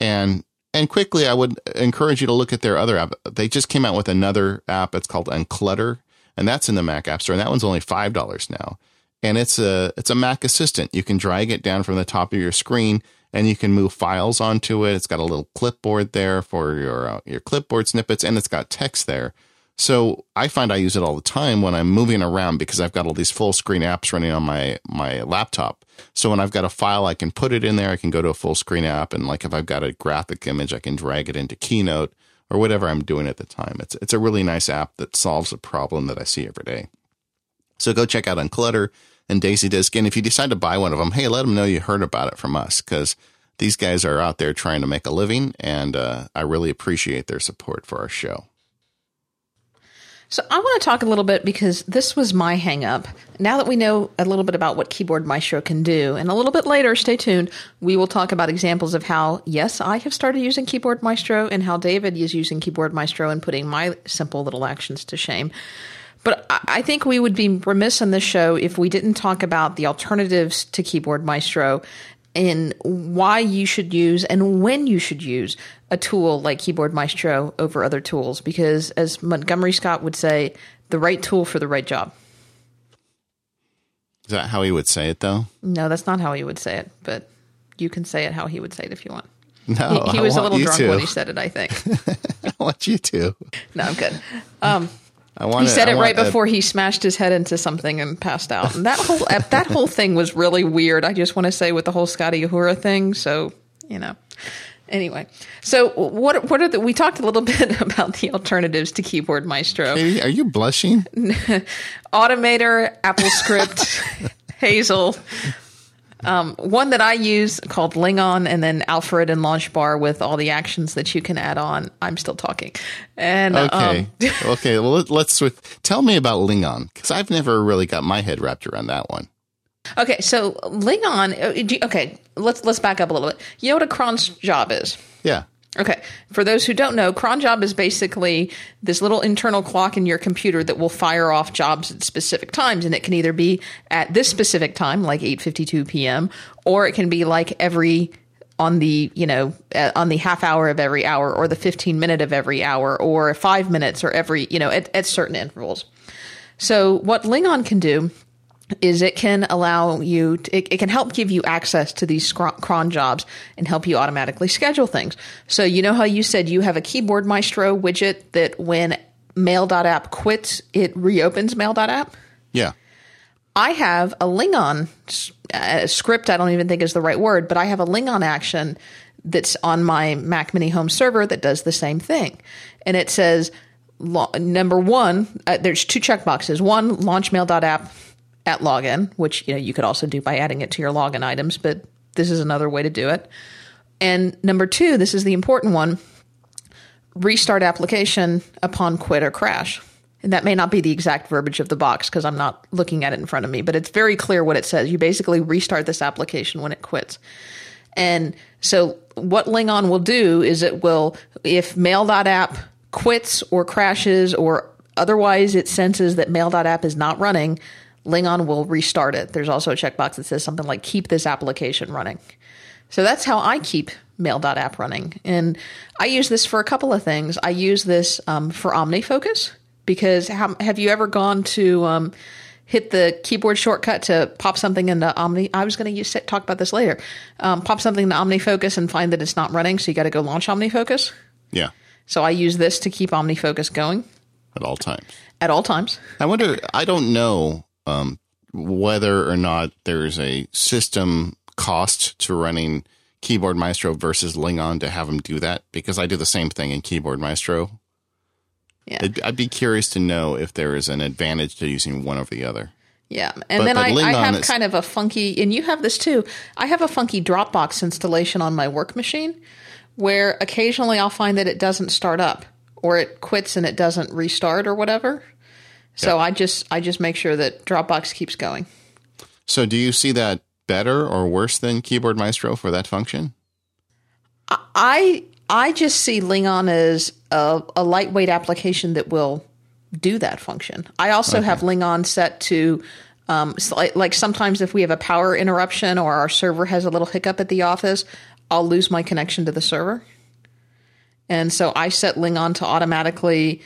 and and quickly I would encourage you to look at their other app. They just came out with another app. It's called Unclutter and that's in the Mac App Store and that one's only $5 now. And it's a it's a Mac assistant. You can drag it down from the top of your screen and you can move files onto it. It's got a little clipboard there for your uh, your clipboard snippets, and it's got text there. So I find I use it all the time when I'm moving around because I've got all these full screen apps running on my my laptop. So when I've got a file, I can put it in there. I can go to a full screen app, and like if I've got a graphic image, I can drag it into Keynote or whatever I'm doing at the time. It's it's a really nice app that solves a problem that I see every day. So go check out Unclutter and Daisy Disk, and if you decide to buy one of them, hey, let them know you heard about it from us because these guys are out there trying to make a living, and uh, I really appreciate their support for our show. So I want to talk a little bit because this was my hangup. Now that we know a little bit about what Keyboard Maestro can do, and a little bit later, stay tuned, we will talk about examples of how, yes, I have started using Keyboard Maestro and how David is using Keyboard Maestro and putting my simple little actions to shame. But I think we would be remiss on this show if we didn't talk about the alternatives to Keyboard Maestro and why you should use and when you should use a tool like Keyboard Maestro over other tools. Because as Montgomery Scott would say, the right tool for the right job. Is that how he would say it, though? No, that's not how he would say it, but you can say it how he would say it if you want. No, he, he was a little drunk to. when he said it, I think. I want you to. No, I'm good. Um, I want. he said I it right before he smashed his head into something and passed out. And that whole that whole thing was really weird. I just want to say with the whole Scotty Uhura thing. So you know. Anyway, so what what are the? We talked a little bit about the alternatives to Keyboard Maestro. Katie, are you blushing? Automator, AppleScript, Hazel. Um, one that I use called Lingon, and then Alfred and Launchbar with all the actions that you can add on. I'm still talking. And Okay. um, okay. Well, let, let's switch. Tell me about Lingon because I've never really got my head wrapped around that one. Okay, so Lingon. uh, Okay, let's let's back up a little bit. You know what a cron job is? Yeah. Okay, for those who don't know, cron job is basically this little internal clock in your computer that will fire off jobs at specific times, and it can either be at this specific time, like eight fifty two p.m., or it can be like every on the you know uh, on the half hour of every hour, or the fifteen minute of every hour, or five minutes, or every you know at, at certain intervals. So what Lingon can do is it can allow you to, it, it can help give you access to these cron jobs and help you automatically schedule things. So you know how you said you have a keyboard maestro widget that when mail.app quits it reopens mail.app Yeah. i have a lingon uh, script i don't even think is the right word but i have a lingon action that's on my mac mini home server that does the same thing. And it says number one uh, there's two checkboxes one launch mail.app at login, which you know you could also do by adding it to your login items, but this is another way to do it. And number two, this is the important one: restart application upon quit or crash. And that may not be the exact verbiage of the box because I'm not looking at it in front of me, but it's very clear what it says. You basically restart this application when it quits. And so what Lingon will do is it will, if mail.app quits or crashes or otherwise it senses that mail.app is not running, Lingon will restart it. There's also a checkbox that says something like keep this application running. So that's how I keep mail.app running. And I use this for a couple of things. I use this um, for OmniFocus because how, have you ever gone to um, hit the keyboard shortcut to pop something into Omni? I was going to talk about this later. Um, pop something into OmniFocus and find that it's not running, so you got to go launch OmniFocus. Yeah. So I use this to keep OmniFocus going At all times. at all times. I wonder. I don't know um, whether or not there's a system cost to running Keyboard Maestro versus Lingon to have them do that because I do the same thing in Keyboard Maestro. Yeah. I'd, I'd be curious to know if there is an advantage to using one over the other. Yeah, and But- then but I, I have is- kind of a funky, and you have this too. I have a funky Dropbox installation on my work machine, where occasionally I'll find that it doesn't start up, or it quits and it doesn't restart, or whatever. So I just I just make sure that Dropbox keeps going. So, do you see that better or worse than Keyboard Maestro for that function? I I just see Lingon as a, a lightweight application that will do that function. I also have Lingon set to um, like, like sometimes if we have a power interruption or our server has a little hiccup at the office, I'll lose my connection to the server. And so I set Lingon to automatically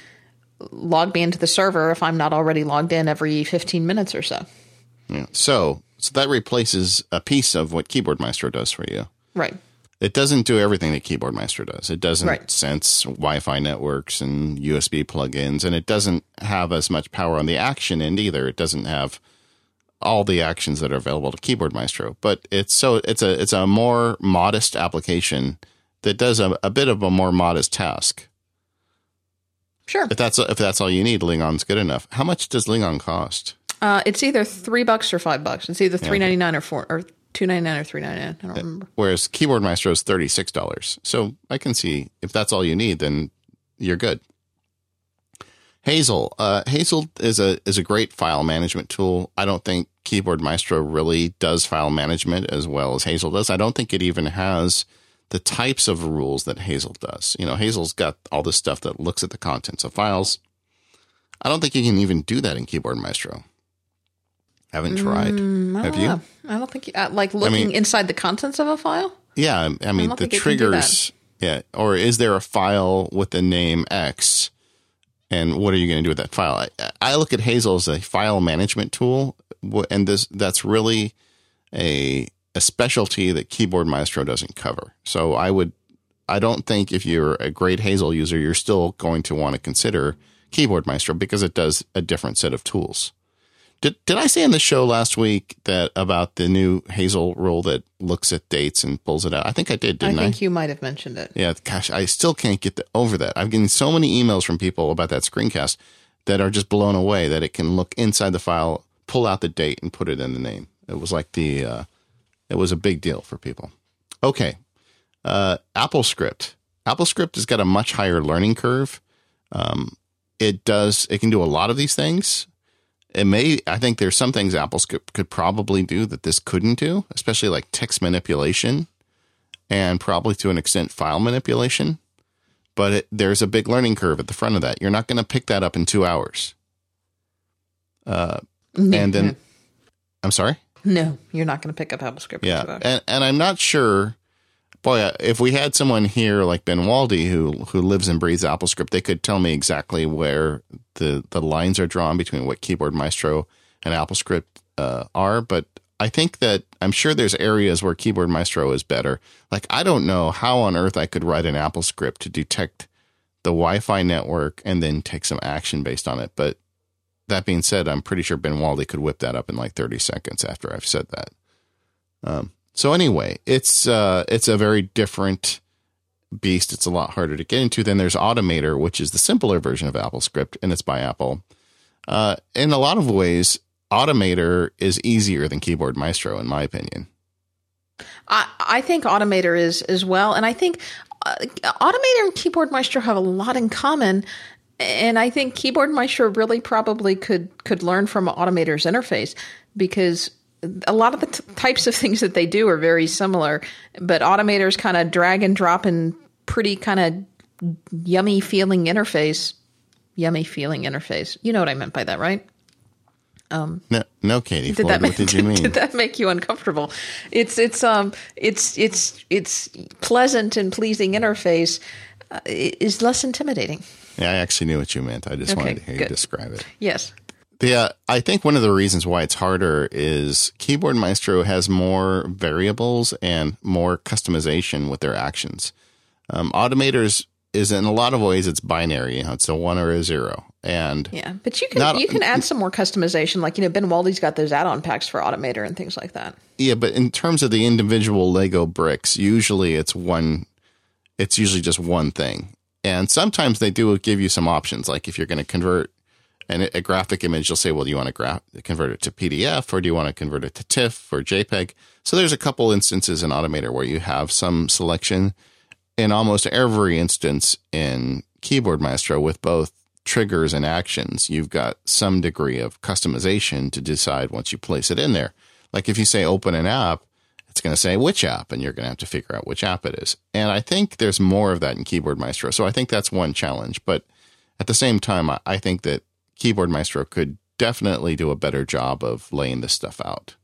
log me into the server if I'm not already logged in every 15 minutes or so. Yeah. So, so that replaces a piece of what Keyboard Maestro does for you. Right. it doesn't do everything that Keyboard Maestro does. It doesn't Right. sense Wi-Fi networks and USB plugins, and it doesn't have as much power on the action end either. It doesn't have all the actions that are available to Keyboard Maestro, but it's so it's a it's a more modest application that does a, a bit of a more modest task. Sure. If that's if that's all you need, Lingon's good enough. How much does Lingon cost? Uh, it's either three bucks or five bucks. It's either three ninety nine or four or two ninety nine or three ninety nine. I don't remember. Whereas Keyboard Maestro is thirty six dollars. So I can see if that's all you need, then you're good. Hazel, uh, Hazel is a is a great file management tool. I don't think Keyboard Maestro really does file management as well as Hazel does. I don't think it even has the types of rules that Hazel does. You know, Hazel's got all this stuff that looks at the contents of files. I don't think you can even do that in Keyboard Maestro. Haven't tried. I Have you? know. I don't think you, uh, like looking mean- inside the contents of a file. Yeah, I- I mean don't the think it can do that. triggers. Yeah, or is there a file with the name X, and what are you going to do with that file? I, I look at Hazel as a file management tool, and this that's really a a specialty that Keyboard Maestro doesn't cover. So I would, I don't think if you're a great Hazel user, you're still going to want to consider Keyboard Maestro because it does a different set of tools. Did did I say in the show last week that about the new Hazel rule that looks at dates and pulls it out? I think I did, I didn't I? think you might have mentioned it. Yeah, gosh, I still can't get the, over that. I've getting so many emails from people about that screencast that are just blown away that it can look inside the file, pull out the date, and put it in the name. It was like the, uh, it was a big deal for people. Okay, uh, AppleScript. AppleScript has got a much higher learning curve. Um, it does, it can do a lot of these things. It may, I think there's some things AppleScript could probably do that this couldn't do, especially like text manipulation and probably to an extent file manipulation. But it, there's a big learning curve at the front of that. You're not going to pick that up in two hours. Uh, and then, I'm sorry. No, you're not going to pick up AppleScript. Yeah, and and I'm not sure. Boy, uh, if we had someone here like Ben Waldie who who lives and breathes AppleScript, they could tell me exactly where the the lines are drawn between what Keyboard Maestro and AppleScript uh, are. But I think that I'm sure there's areas where Keyboard Maestro is better. Like I don't know how on earth I could write an AppleScript to detect the Wi-Fi network and then take some action based on it. But that being said, I'm pretty sure Ben Waldie could whip that up in like 30 seconds after I've said that. Um, so anyway, it's uh, it's a very different beast. It's a lot harder to get into. Then there's Automator, which is the simpler version of AppleScript, and it's by Apple. Uh, in a lot of ways, Automator is easier than Keyboard Maestro, in my opinion. I, I think Automator is as well, and I think uh, Automator and Keyboard Maestro have a lot in common. And I think Keyboard Maestro really probably could could learn from Automator's interface because a lot of the t- types of things that they do are very similar. But Automator's kind of drag and drop and pretty kind of yummy feeling interface. Yummy feeling interface. You know what I meant by that, right? No, no, Katie. Did Floyd, that make what did you mean? did that make you uncomfortable? It's it's um it's it's it's pleasant and pleasing interface uh, is less intimidating. Yeah, I actually knew what you meant. I just Okay, wanted to hear you describe it. Yes. The uh, I think one of the reasons why it's harder is Keyboard Maestro has more variables and more customization with their actions. Um, Automators is in a lot of ways it's binary. You know, it's a one or a zero, and Yeah, but you can Not- you can add some more customization. Like you know, Ben Waldie's got those add-on packs for Automator and things like that. yeah. But in terms of the individual Lego bricks, usually it's one. It's usually just one thing, and sometimes they do give you some options. Like if you're going to convert an, a graphic image, you'll say, well, do you want to gra- convert it to PDF or do you want to convert it to TIFF or JPEG? So there's a couple instances in Automator where you have some selection. In almost every instance in Keyboard Maestro, with both triggers and actions, you've got some degree of customization to decide once you place it in there. Like if you say open an app, it's going to say which app, and you're going to have to figure out which app it is. And I think there's more of that in Keyboard Maestro. So I think that's one challenge. But at the same time, I- think that Keyboard Maestro could definitely do a better job of laying this stuff out.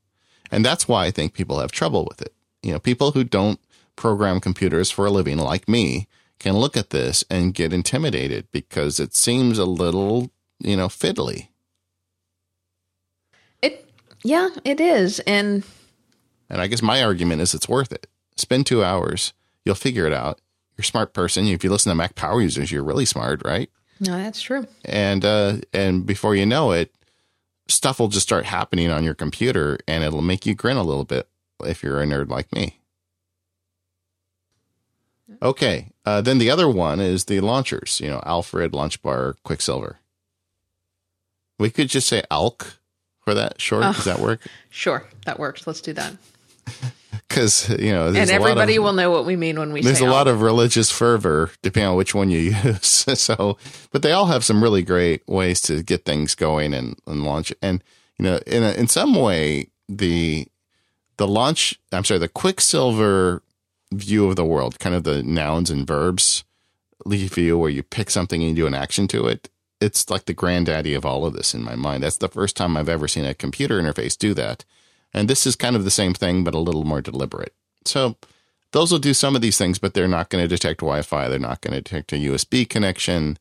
And that's why I think people have trouble with it. You know, people who don't program computers for a living, like me, can look at this and get intimidated because it seems a little, you know, fiddly. It yeah, it is, and And I guess my argument is it's worth it. Spend two hours, you'll figure it out. You're a smart person. If you listen to Mac Power Users, you're really smart, right? No, that's true. And uh, and before you know it, stuff will just start happening on your computer, and it'll make you grin a little bit if you're a nerd like me. Okay, uh, then the other one is the launchers. You know, Alfred, Launchbar, Quicksilver. We could just say ALK for that short. Oh. Does that work? Sure, that works. Let's do that. Because you know, and a lot of- everybody will know what we mean when we say there's a lot of religious fervor depending on which one you use. so, but they all have some really great ways to get things going and, and launch. And you know, in a, in some way, the the launch. I'm sorry, the Quicksilver view of the world, kind of the nouns and verbs leaf view, where you pick something and you do an action to it. It's like the granddaddy of all of this in my mind. That's the first time I've ever seen a computer interface do that. And this is kind of the same thing, but a little more deliberate. So those will do some of these things, but they're not going to detect Wi-Fi. They're not going to detect a USB connection.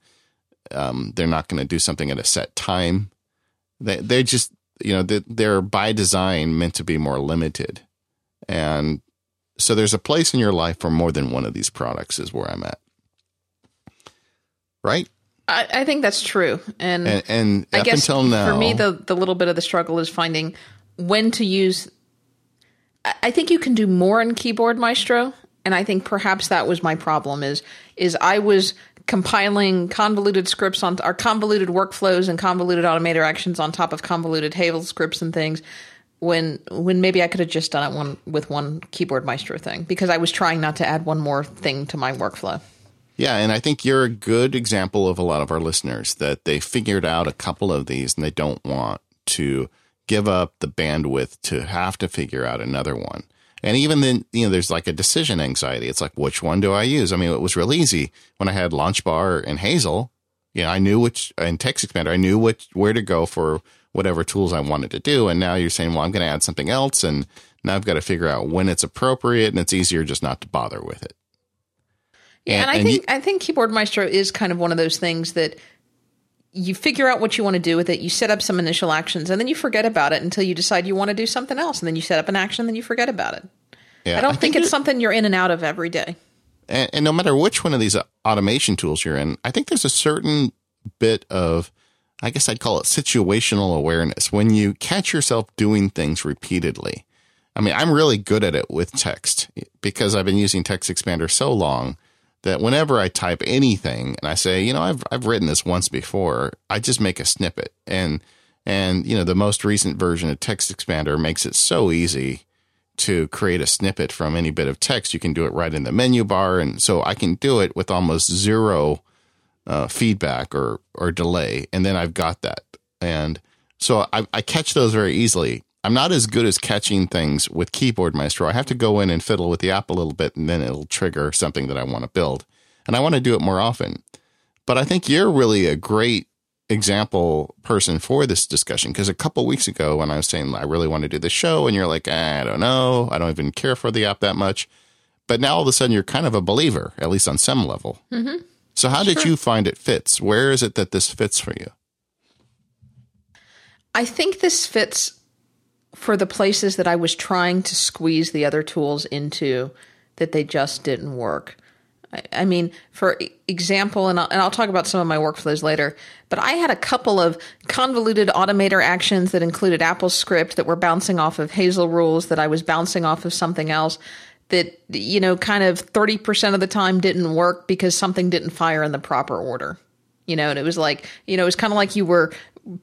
Um, they're not going to do something at a set time. They they just you know they, they're by design meant to be more limited, and so there's a place in your life for more than one of these products. Is where I'm at, right? I, I think that's true. And, And, and I up guess until now, for me, the the little bit of the struggle is finding when to use. I- think you can do more in Keyboard Maestro, and I think perhaps that was my problem. Is is I was compiling convoluted scripts on our convoluted workflows and convoluted automator actions on top of convoluted Hazel scripts and things. When when maybe I could have just done it one with one Keyboard Maestro thing because I was trying not to add one more thing to my workflow. Yeah, and I think you're a good example of a lot of our listeners that they figured out a couple of these and they don't want to give up the bandwidth to have to figure out another one. And even then, you know, there's like a decision anxiety. It's like, which one do I use? I mean, it was real easy when I had Launchbar and Hazel. You know, I knew which and TextExpander. I knew which where to go for whatever tools I wanted to do. And now you're saying, well, I'm going to add something else, and now I've got to figure out when it's appropriate, and it's easier just not to bother with it. Yeah, and, I and think you- I think Keyboard Maestro is kind of one of those things that you figure out what you want to do with it, you set up some initial actions, and then you forget about it until you decide you want to do something else, and then you set up an action, and then you forget about it. Yeah, I don't think, it's it- something you're in and out of every day. and, and no matter which one of these uh, automation tools you're in, I think there's a certain bit of, I guess I'd call it situational awareness when you catch yourself doing things repeatedly. I mean, I'm really good at it with text because I've been using TextExpander so long that whenever I type anything and I say, you know, I've I've written this once before, I just make a snippet and and you know, the most recent version of TextExpander makes it so easy to create a snippet from any bit of text. You can do it right in the menu bar. And so I can do it with almost zero uh, feedback or, or delay. And then I've got that. And so I, I catch those very easily. I'm not as good as catching things with Keyboard Maestro. I have to go in and fiddle with the app a little bit and then it'll trigger something that I want to build. And I want to do it more often. But I think you're really a great example person for this discussion because a couple weeks ago when I was saying I really want to do the show and you're like I don't know I don't even care for the app that much but now all of a sudden you're kind of a believer at least on some level mm-hmm. so how did you find it fits where is it that this fits for you I think this fits for the places that I was trying to squeeze the other tools into that they just didn't work. I, mean, for example, and I'll, and I'll talk about some of my workflows later, but I had a couple of convoluted automator actions that included Apple script that were bouncing off of Hazel rules that I was bouncing off of something else that, you know, kind of 30% of the time didn't work because something didn't fire in the proper order you know and it was like you know it was kind of like you were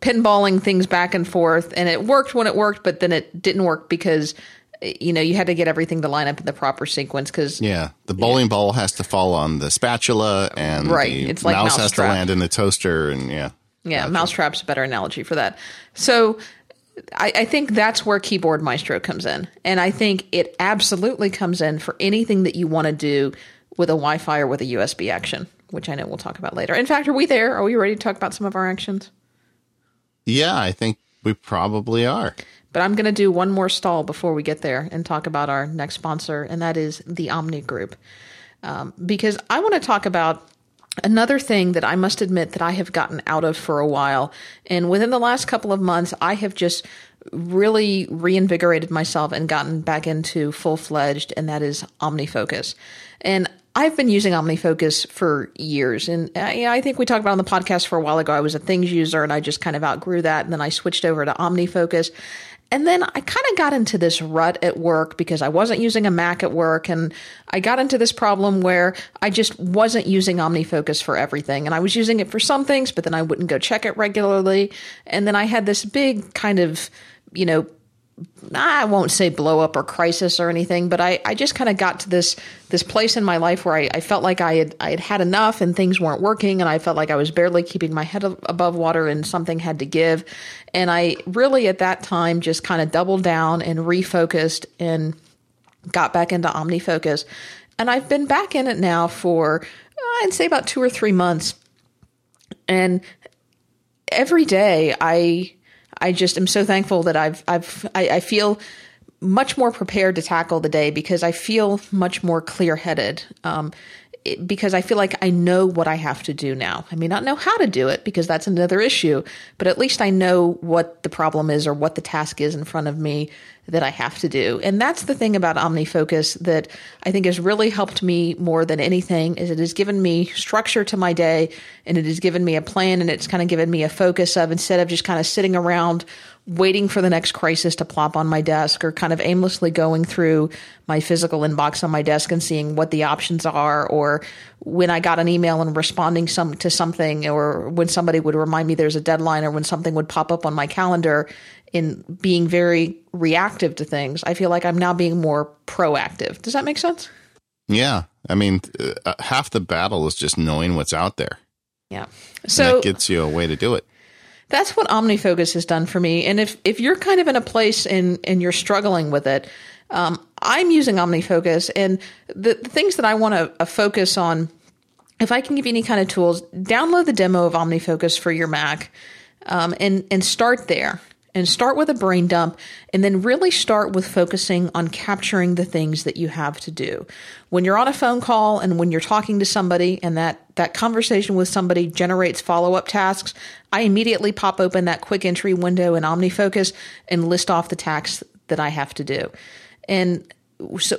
pinballing things back and forth and it worked when it worked but then it didn't work because you know you had to get everything to line up in the proper sequence because yeah. The bowling ball has to fall on the spatula and Right. the It's like mouse has to land in the toaster and yeah. Yeah mousetrap's a better analogy for that. So I, I think that's where keyboard maestro comes in and i think it absolutely comes in for anything that you want to do with a wi-fi or with a usb action which i know we'll talk about later. In fact are we there? Are we ready to talk about some of our actions yeah i think we probably are But I'm going to do one more stall before we get there and talk about our next sponsor, and that is the Omni Group. Um, because I want to talk about another thing that I must admit that I have gotten out of for a while, and within the last couple of months, I have just really reinvigorated myself and gotten back into full fledged, and that is OmniFocus. And I've been using OmniFocus for years, and I, uh, I think we talked about on the podcast for a while ago. I was a Things user, and I just kind of outgrew that, and then I switched over to OmniFocus. And then I kind of got into this rut at work because I wasn't using a Mac at work. And I got into this problem where I just wasn't using OmniFocus for everything. And I was using it for some things, but then I wouldn't go check it regularly. And then I had this big kind of, you know, I won't say blow up or crisis or anything, but I, I just kind of got to this this place in my life where I, I, felt like I had I had had enough and things weren't working and I felt like I was barely keeping my head above water and something had to give. And I really at that time just kind of doubled down and refocused and got back into OmniFocus. And I've been back in it now for I'd say about two or three months. And every day I I just am so thankful that I've I've I, I feel much more prepared to tackle the day because I feel much more clear headed. Um, because I feel like I know what I have to do now. I may not know how to do it because that's another issue, but at least I know what the problem is or what the task is in front of me that I have to do. And that's the thing about OmniFocus that I think has really helped me more than anything is it has given me structure to my day and it has given me a plan and it's kind of given me a focus of instead of just kind of sitting around waiting for the next crisis to plop on my desk or kind of aimlessly going through my physical inbox on my desk and seeing what the options are or when I got an email and responding some to something or when somebody would remind me there's a deadline or when something would pop up on my calendar in being very reactive to things. I feel like I'm now being more proactive. Does that make sense? Yeah. I mean, uh, half the battle is just knowing what's out there. Yeah. So and that gets you a way to do it that's what OmniFocus has done for me. And if if you're kind of in a place and and you're struggling with it, um, I'm using OmniFocus, and the, the things that I want to uh, focus on. If I can give you any kind of tools, download the demo of OmniFocus for your Mac, um, and and start there and start with a brain dump and then really start with focusing on capturing the things that you have to do. When you're on a phone call and when you're talking to somebody and that, that conversation with somebody generates follow up tasks, I immediately pop open that quick entry window in OmniFocus and list off the tasks that I have to do. And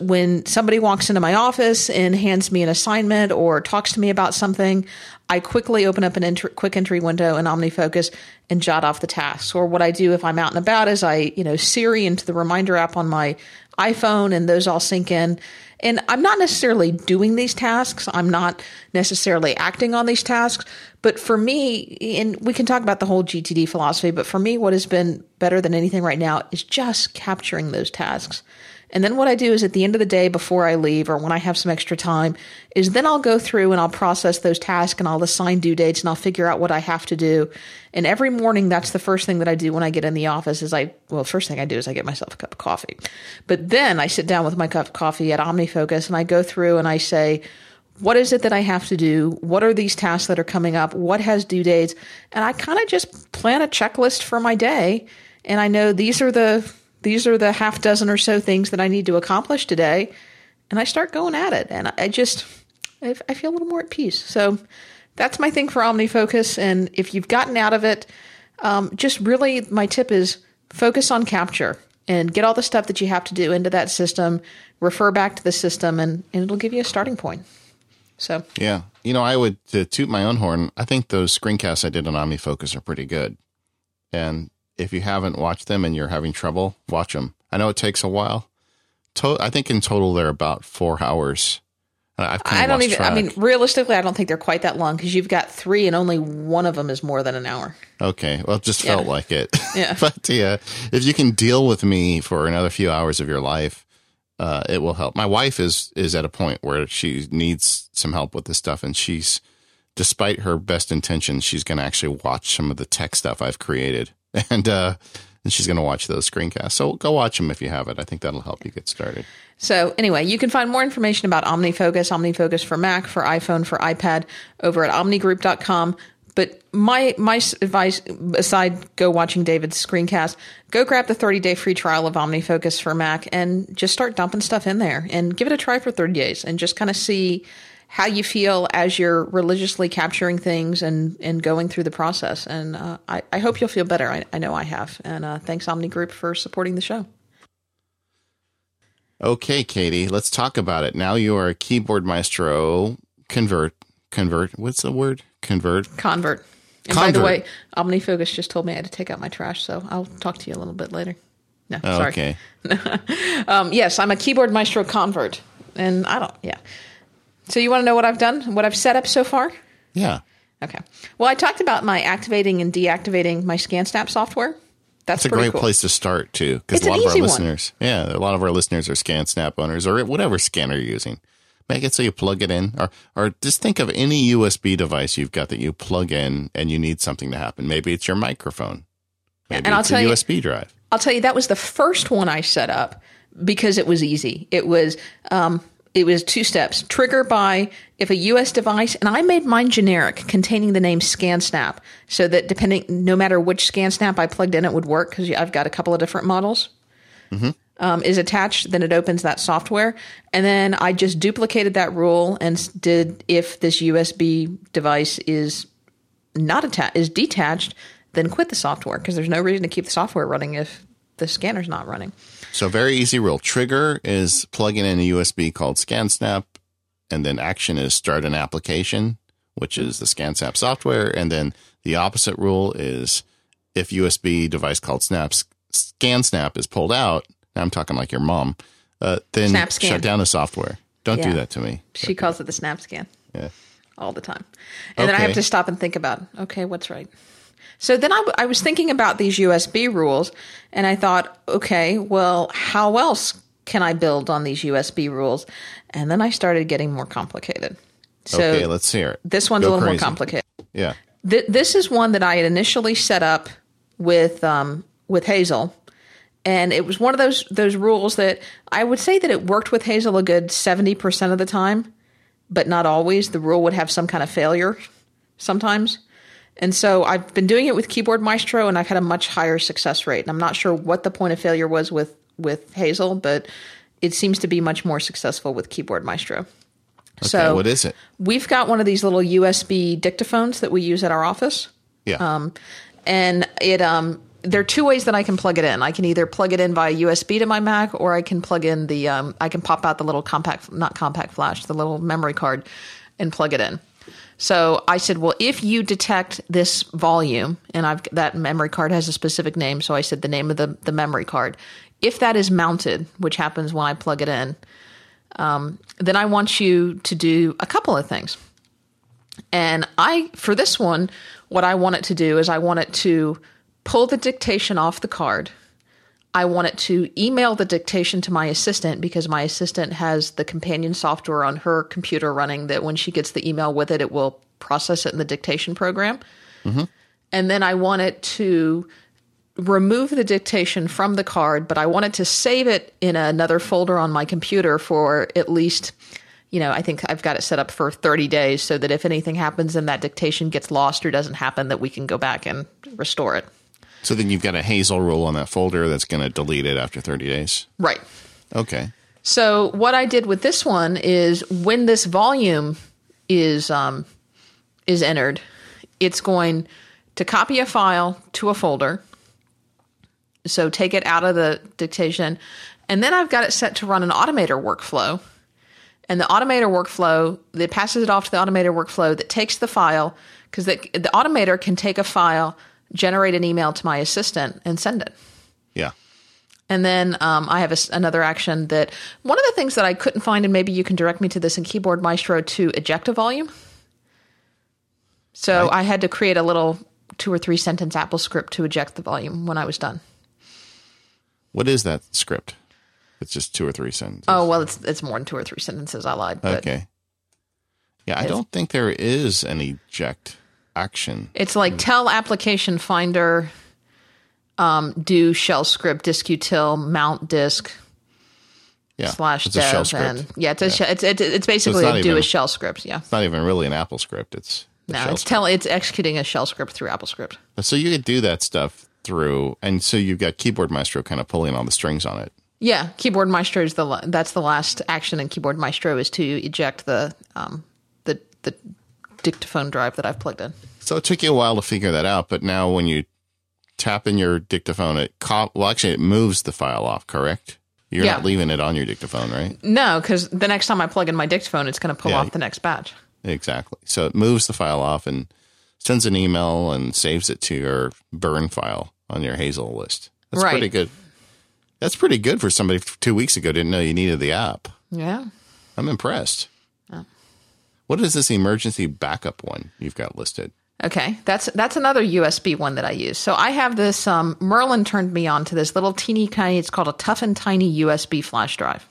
when somebody walks into my office and hands me an assignment or talks to me about something, I quickly open up an entry, quick entry window in OmniFocus and jot off the tasks. Or what I do if I'm out and about is I, you know, Siri into the reminder app on my iPhone and those all sync in. And I'm not necessarily doing these tasks. I'm not necessarily acting on these tasks. But for me, and we can talk about the whole GTD philosophy, but for me, what has been better than anything right now is just capturing those tasks. And then what I do is at the end of the day before I leave or when I have some extra time is then I'll go through and I'll process those tasks and I'll assign due dates and I'll figure out what I have to do. And every morning that's the first thing that I do when I get in the office is I well first thing I do is I get myself a cup of coffee. But then I sit down with my cup of coffee at OmniFocus and I go through and I say what is it that I have to do? What are these tasks that are coming up? What has due dates? And I kind of just plan a checklist for my day and I know these are the these are the half dozen or so things that I need to accomplish today. And I start going at it. And I just, I, feel a little more at peace. So that's my thing for OmniFocus. And if you've gotten out of it, um, just really my tip is focus on capture and get all the stuff that you have to do into that system, refer back to the system, and, and it'll give you a starting point. So, yeah. You know, I would, to toot my own horn, I think those screencasts I did on OmniFocus are pretty good. And if you haven't watched them and you're having trouble, watch them. I know it takes a while. To- I think in total they're about four hours. I don't even. Track. I mean, realistically, I don't think they're quite that long because you've got three, and only one of them is more than an hour. Okay, well, it just yeah. felt like it. Yeah, but yeah, if you can deal with me for another few hours of your life, uh, it will help. My wife is is at a point where she needs some help with this stuff, and she's, despite her best intentions, she's going to actually watch some of the tech stuff I've created and uh, and she's going to watch those screencasts. So go watch them if you have it. I think that'll help you get started. So anyway, you can find more information about OmniFocus, OmniFocus for Mac, for iPhone, for iPad over at omnigroup.com. But my my advice, aside go watching David's screencast, go grab the 30 day free trial of OmniFocus for Mac and just start dumping stuff in there and give it a try for 30 days and just kind of see how you feel as you're religiously capturing things and, and going through the process. And uh, I, I hope you'll feel better. I, I know I have. And uh, thanks, Omni Group, for supporting the show. Okay, Katie, let's talk about it. Now you are a keyboard maestro. Convert, convert. What's the word? Convert. Convert. And by the way, OmniFocus just told me I had to take out my trash, so I'll talk to you a little bit later. No, oh, sorry. Okay. um, yes, I'm a keyboard maestro convert, and I don't. Yeah. So you want to know what I've done? What I've set up so far? Yeah. Okay. Well, I talked about my activating and deactivating my ScanSnap software. That's, That's a great cool. place to start too, because a lot of our listeners, one. yeah, a lot of our listeners are ScanSnap owners or whatever scanner you're using. Make it so you plug it in, or or just think of any USB device you've got that you plug in and you need something to happen. Maybe it's your microphone. Maybe and it's I'll a tell USB you, drive. I'll tell you that was the first one I set up because it was easy. It was um, it was two steps. Trigger by if a US device, and I made mine generic, containing the name ScanSnap, so that depending, no matter which ScanSnap I plugged in, it would work because I've got a couple of different models. Mm-hmm. Um, is attached, then it opens that software, and then I just duplicated that rule and did if this USB device is not attached, is detached, then quit the software because there's no reason to keep the software running if the scanner's not running. So very easy rule. Trigger is plugging in a USB called ScanSnap, and then action is start an application, which is the ScanSnap software, and then the opposite rule is if USB device called Snaps ScanSnap is pulled out. Now I'm talking like your mom. Uh, then SnapScan. shut down the software. Don't Yeah. do that to me. She calls it the snap scan. Yeah. all the time. And then I have to stop and think about, okay, what's right? So then I, w- I was thinking about these USB rules and I thought, okay, well, how else can I build on these USB rules? And then I started getting more complicated. So okay, let's hear it. this one's Go a little crazy. more complicated. Yeah. Th- this is one that I had initially set up with um, with Hazel, and it was one of those those rules that I would say that it worked with Hazel a good seventy percent of the time, but not always. The rule would have some kind of failure sometimes, and so I've been doing it with Keyboard Maestro, and I've had a much higher success rate. And I'm not sure what the point of failure was with with Hazel, but it seems to be much more successful with Keyboard Maestro. Okay, so what is it? we've got one of these little USB dictaphones that we use at our office Yeah. Um, and it um there are two ways that I can plug it in. I can either plug it in via USB to my Mac, or I can plug in the um, I can pop out the little compact, not compact flash, the little memory card, and plug it in. So I said, well, if you detect this volume, and I've that memory card has a specific name, so I said the name of the the memory card. If that is mounted, which happens when I plug it in, um, then I want you to do a couple of things. And I, for this one, what I want it to do is I want it to pull the dictation off the card. I want it to email the dictation to my assistant because my assistant has the companion software on her computer running that when she gets the email with it, it will process it in the dictation program. Mm-hmm. And then I want it to remove the dictation from the card, but I want it to save it in another folder on my computer for at least, you know, I think I've got it set up for 30 days so that if anything happens and that dictation gets lost or doesn't happen, that we can go back and restore it. So then you've got a Hazel rule on that folder that's going to delete it after 30 days. Right. Okay. So what I did with this one is when this volume is um, is entered, it's going to copy a file to a folder. So take it out of the dictation, and then I've got it set to run an automator workflow. And the automator workflow that passes it off to the automator workflow that takes the file because the, the automator can take a file, generate an email to my assistant, and send it. Yeah. And then um, I have a another action that one of the things that I couldn't find, and maybe you can direct me to this in Keyboard Maestro to eject a volume. So Right. I had to create a little two or three sentence Apple script to eject the volume when I was done. What is that script? It's just two or three sentences. Oh well, it's it's more than two or three sentences. I lied, but okay. Yeah, I don't think there is an eject action. it's like tell application finder, um, do shell script diskutil mount disk Yeah. slash it's shell dev and yeah, it's a she- it's, it's it's basically not a do even- a shell script. Yeah, It's not even really an Apple script. It's no, shell it's tell it's executing a shell script through Apple script. So you could do that stuff through, and so you've got Keyboard Maestro kind of pulling all the strings on it. Yeah, Keyboard Maestro is the that's the last action in Keyboard Maestro is to eject the um, the the dictaphone drive that I've plugged in. So it took you a while to figure that out, but now when you tap in your dictaphone, it co- well actually it moves the file off. Correct? You're Yeah. not leaving it on your dictaphone, right? No, because the next time I plug in my dictaphone, it's going to pull Yeah. off the next batch. Exactly. So it moves the file off and sends an email and saves it to your burn file on your Hazel list. That's Right. pretty good. That's pretty good for somebody two weeks ago didn't know you needed the app. Yeah. I'm impressed. What is this emergency backup one you've got listed? Okay, that's that's another USB one that I use. So I have this. Um, Merlin turned me on to this little teeny tiny. It's called a Tough and Tiny USB flash drive,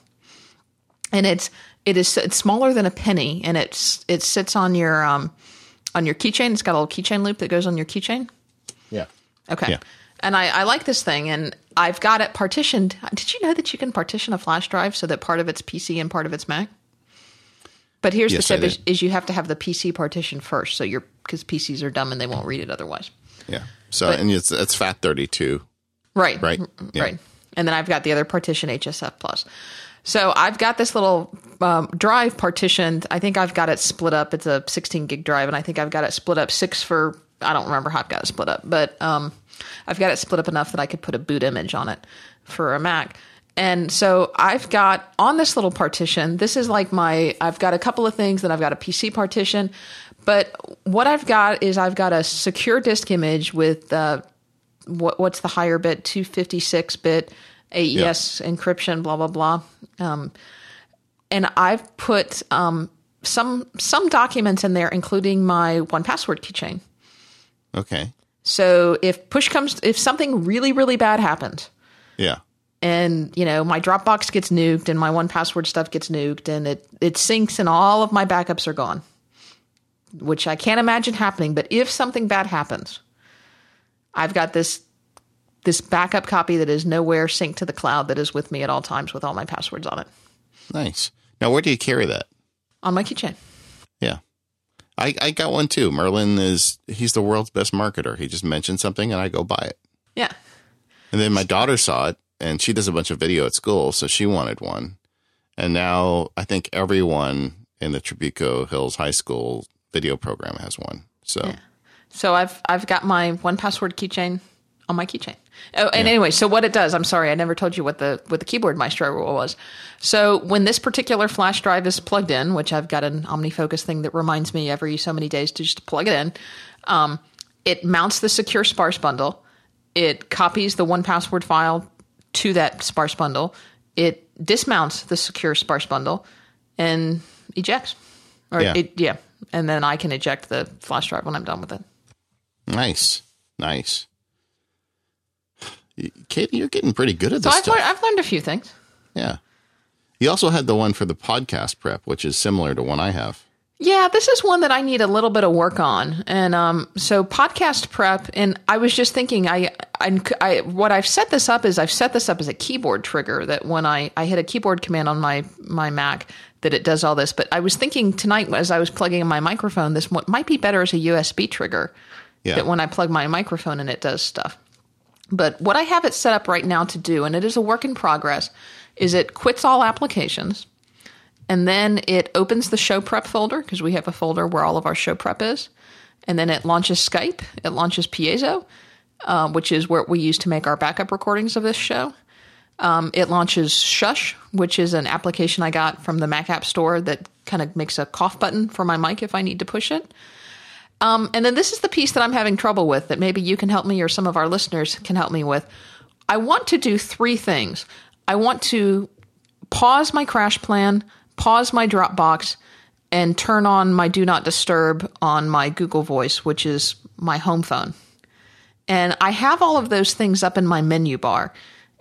and it's it is it's smaller than a penny, and it's it sits on your um on your keychain. It's got a little keychain loop that goes on your keychain. Yeah. Okay. Yeah. And I, I like this thing, and I've got it partitioned. Did you know that you can partition a flash drive so that part of it's PC and part of it's Mac? But here's Yes, the tip: is, is you have to have the PC partition first, so you're because PCs are dumb and they won't read it otherwise. Yeah. So But- and it's it's FAT thirty two. Right. Right. Yeah. Right. And then I've got the other partition HFS plus. So I've got this little um, drive partitioned. I think I've got it split up. It's a 16 gig drive, and I think I've got it split up six for. I don't remember how I've got it split up, but um, I've got it split up enough that I could put a boot image on it for a Mac. And so I've got on this little partition. This is like my. I've got a couple of things that I've got a PC partition, but what I've got is I've got a secure disk image with uh, what, what's the higher bit 256 bit AES encryption blah blah blah um, and I've put um, some some documents in there including my one password keychain Okay. so if push comes if something really really bad happens Yeah. And you know my Dropbox gets nuked and my one password stuff gets nuked and it it syncs and all of my backups are gone which I can't imagine happening but if something bad happens I've got this this backup copy that is nowhere synced to the cloud that is with me at all times with all my passwords on it Nice. Now where do you carry that? on my keychain Yeah. I, I got one too. Merlin is he's the world's best marketer. He just mentioned something and I go buy it. yeah And then my daughter saw it and she does a bunch of video at school, so she wanted one. And now I think everyone in the Trabuco Hills High School video program has one. So So I've I've got my one password keychain on my keychain. Oh, and anyway, so what it does, I'm sorry, I never told you what the what the keyboard maestro rule was. So when this particular flash drive is plugged in, which I've got an OmniFocus thing that reminds me every so many days to just plug it in, um, it mounts the secure sparse bundle. It copies the one password file to that sparse bundle. It dismounts the secure sparse bundle and ejects. Or Yeah. It, yeah. And then I can eject the flash drive when I'm done with it. nice. Nice. Katie, you're getting pretty good at So this I've stuff. learned, I've learned a few things. Yeah. You also had the one for the podcast prep, which is similar to one I have. Yeah, this is one that I need a little bit of work on, and um, so podcast prep. And I was just thinking, I, I, I, what I've set this up is I've set this up as a keyboard trigger that when I, I hit a keyboard command on my my Mac, that it does all this. But I was thinking tonight as I was plugging in my microphone, this might be better as a USB trigger. Yeah. That when I plug my microphone in, it does stuff. But what I have it set up right now to do, and it is a work in progress, is it quits all applications and then it opens the show prep folder because we have a folder where all of our show prep is. And then it launches Skype, it launches Piezo, uh, which is what we use to make our backup recordings of this show. Um, it launches Shush, which is an application I got from the Mac App Store that kind of makes a cough button for my mic if I need to push it. Um, and then this is the piece that I'm having trouble with that maybe you can help me or some of our listeners can help me with. I want to do three things. I want to pause my CrashPlan, pause my Dropbox, and turn on my Do Not Disturb on my Google Voice, which is my home phone. And I have all of those things up in my menu bar.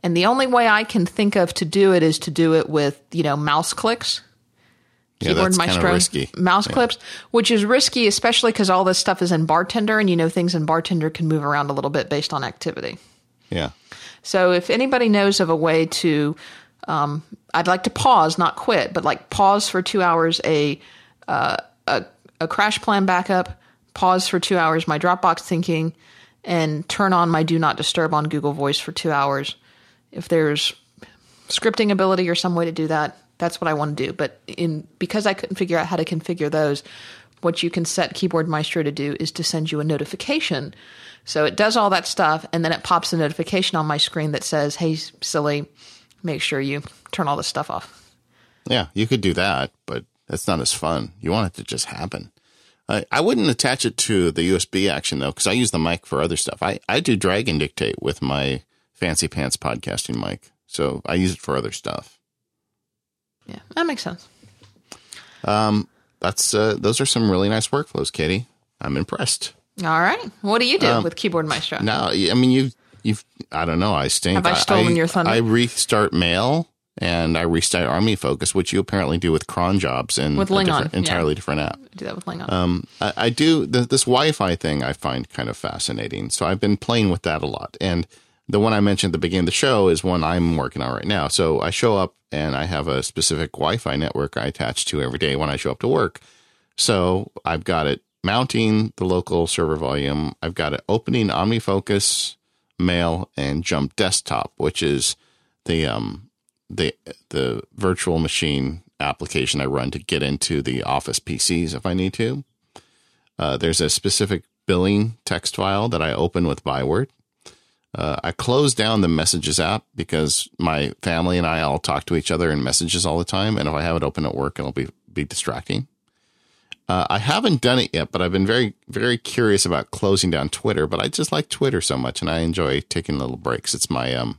And the only way I can think of to do it is to do it with, you know, mouse clicks Yeah, that's of risky. mouse clips, which is risky, especially because all this stuff is in Bartender, and you know things in Bartender can move around a little bit based on activity. Yeah. So if anybody knows of a way to, um, I'd like to pause, not quit, but like pause for two hours a uh, a, a CrashPlan backup, pause for two hours my Dropbox thinking, and turn on my Do Not Disturb on Google Voice for two hours. If there's scripting ability or some way to do that, that's what I want to do. But in because I couldn't figure out how to configure those, what you can set Keyboard Maestro to do is to send you a notification. So it does all that stuff, and then it pops a notification on my screen that says, "Hey, silly, make sure you turn all this stuff off." Yeah, you could do that, but that's not as fun. You want it to just happen. I, I wouldn't attach it to the USB action though, because I use the mic for other stuff. I, I do drag and dictate with my fancy pants podcasting mic, so I use it for other stuff. Yeah, that makes sense. Um, that's uh, those are some really nice workflows, Katie. I'm impressed. All right, what do you do with Keyboard Maestro? No, I mean, you you've I don't know. I stink. Have I stolen your thunder? I restart mail and I restart OmniFocus, which you apparently do with cron jobs and With a Lingon, different- entirely yeah. different app. do that with Lingon. Um, I, I do th- this Wi-Fi thing. I find kind of fascinating. So I've been playing with that a lot. And the one I mentioned at the beginning of the show is one I'm working on right now. So I show up and I have a specific Wi-Fi network I attach to every day when I show up to work. So I've got it mounting the local server volume. I've got it opening OmniFocus, Mail, and Jump Desktop, which is the um the the virtual machine application I run to get into the Office PCs if I need to. Uh, there's a specific billing text file that I open with Byword. Uh, I close down the Messages app because my family and I all talk to each other in messages all the time, and if I have it open at work, it'll be be distracting. Uh, I haven't done it yet, but I've been very, very curious about closing down Twitter. But I just like Twitter so much, and I enjoy taking little breaks. It's my um.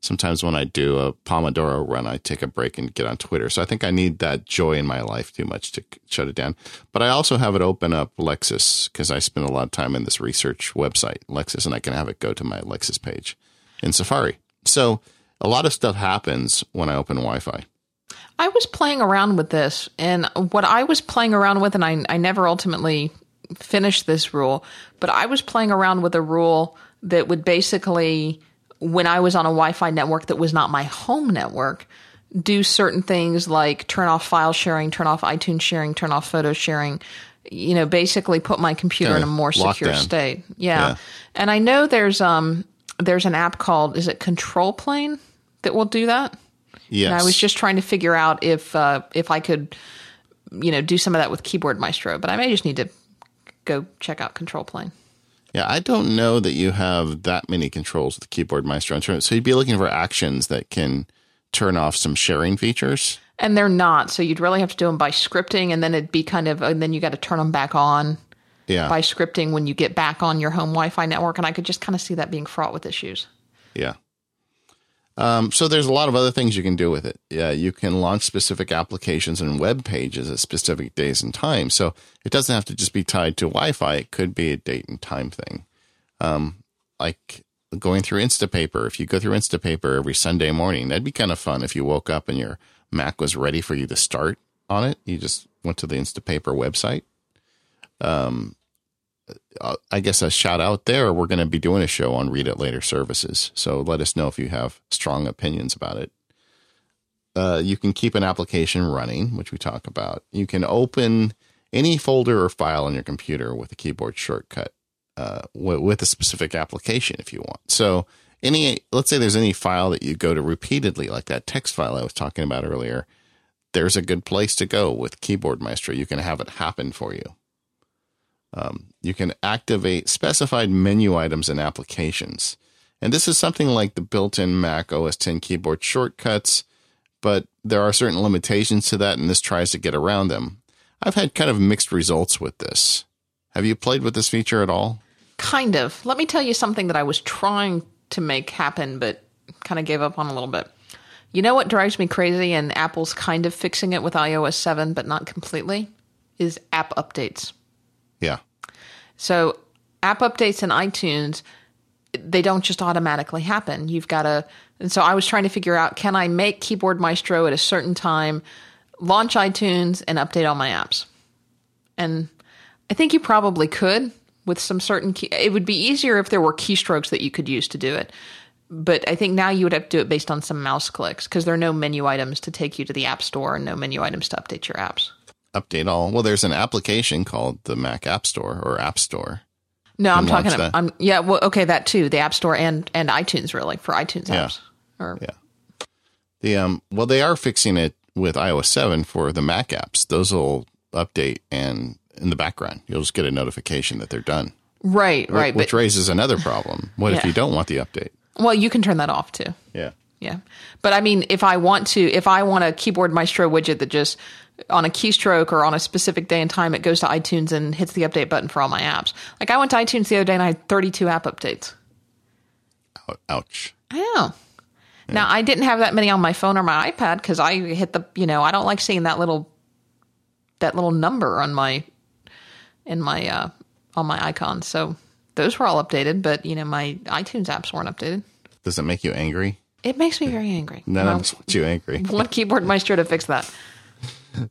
Sometimes when I do a Pomodoro run, I take a break and get on Twitter. So I think I need that joy in my life too much to shut it down. But I also have it open up Lexis because I spend a lot of time in this research website, Lexis, and I can have it go to my Lexis page in Safari. So a lot of stuff happens when I open Wi-Fi. I was playing around with this, and what I was playing around with, and I, I never ultimately finished this rule, but I was playing around with a rule that would basically, when I was on a Wi Fi network that was not my home network, do certain things like turn off file sharing, turn off iTunes sharing, turn off photo sharing. You know, basically put my computer in a more secure lockdown. state. Yeah. Yeah. And I know there's um there's an app called is it Control Plane that will do that? Yes. And I was just trying to figure out if uh, if I could, you know, do some of that with Keyboard Maestro. But I may just need to go check out Control Plane. Yeah, I don't know that you have that many controls with keyboard maestro. So you'd be looking for actions that can turn off some sharing features. And they're not, so you'd really have to do them by scripting, and then it'd be kind of, and then you got to turn them back on Yeah. by scripting when you get back on your home Wi-Fi network. And I could just kind of see that being fraught with issues. Yeah. Um, so there's a lot of other things you can do with it. Yeah, you can launch specific applications and web pages at specific days and times. So it doesn't have to just be tied to Wi-Fi. It could be a date and time thing. Um, like going through Instapaper. If you go through Instapaper every Sunday morning, that'd be kind of fun. If you woke up and your Mac was ready for you to start on it, you just went to the Instapaper website. Um, uh, I guess a shout out there. We're going to be doing a show on Read It Later services. So let us know if you have strong opinions about it. Uh, you can keep an application running, which we talk about. You can open any folder or file on your computer with a keyboard shortcut uh, w- with a specific application if you want. So any, let's say there's any file that you go to repeatedly, like that text file I was talking about earlier. There's a good place to go with Keyboard Maestro. You can have it happen for you. Um, you can activate specified menu items and applications. And this is something like the built in Mac OS 10 keyboard shortcuts, but there are certain limitations to that, and this tries to get around them. I've had kind of mixed results with this. Have you played with this feature at all? Kind of. Let me tell you something that I was trying to make happen, but kind of gave up on a little bit. You know what drives me crazy, and Apple's kind of fixing it with iOS 7, but not completely, is app updates. Yeah. So, app updates in iTunes, they don't just automatically happen. You've got to, and so I was trying to figure out can I make Keyboard Maestro at a certain time, launch iTunes, and update all my apps? And I think you probably could with some certain key. It would be easier if there were keystrokes that you could use to do it. But I think now you would have to do it based on some mouse clicks because there are no menu items to take you to the App Store and no menu items to update your apps. Update all. Well, there's an application called the Mac App Store or App Store. No, I'm talking. About. I'm yeah. Well, okay, that too. The App Store and and iTunes really for iTunes Yeah. apps. Or Yeah. The um well they are fixing it with iOS 7 for the Mac apps. Those will update and in the background. You'll just get a notification that they're done. Right, right. Which but, raises another problem. What if you don't want the update? well, you can turn that off too. Yeah. Yeah. But I mean, if I want to, if I want a keyboard maestro widget that just on a keystroke or on a specific day and time, it goes to iTunes and hits the update button for all my apps. Like I went to iTunes the other day and I had 32 app updates. Ouch. I know. Now I didn't have that many on my phone or my iPad because I hit the, you know, I don't like seeing that little, that little number on my, in my, uh, on my icon. So those were all updated, but you know, my iTunes apps weren't updated. Does it make you angry? It makes me very angry. None Well, of us want you angry. one keyboard maestro to fix that.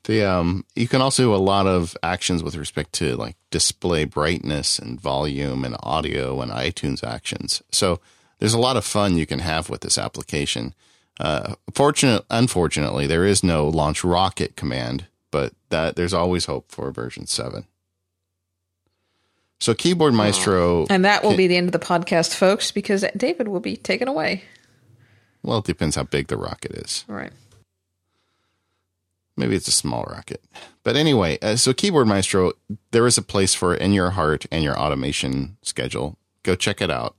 The um, you can also do a lot of actions with respect to like display brightness and volume and audio and iTunes actions. So there's a lot of fun you can have with this application. Uh, fortunate, unfortunately, there is no launch rocket command, but that there's always hope for version seven. So Keyboard Maestro, And that will be the end of the podcast, folks, because David will be taken away. well, it depends how big the rocket is. All right. Maybe it's a small rocket. But anyway, uh, so Keyboard Maestro, there is a place for it in your heart and your automation schedule. Go check it out.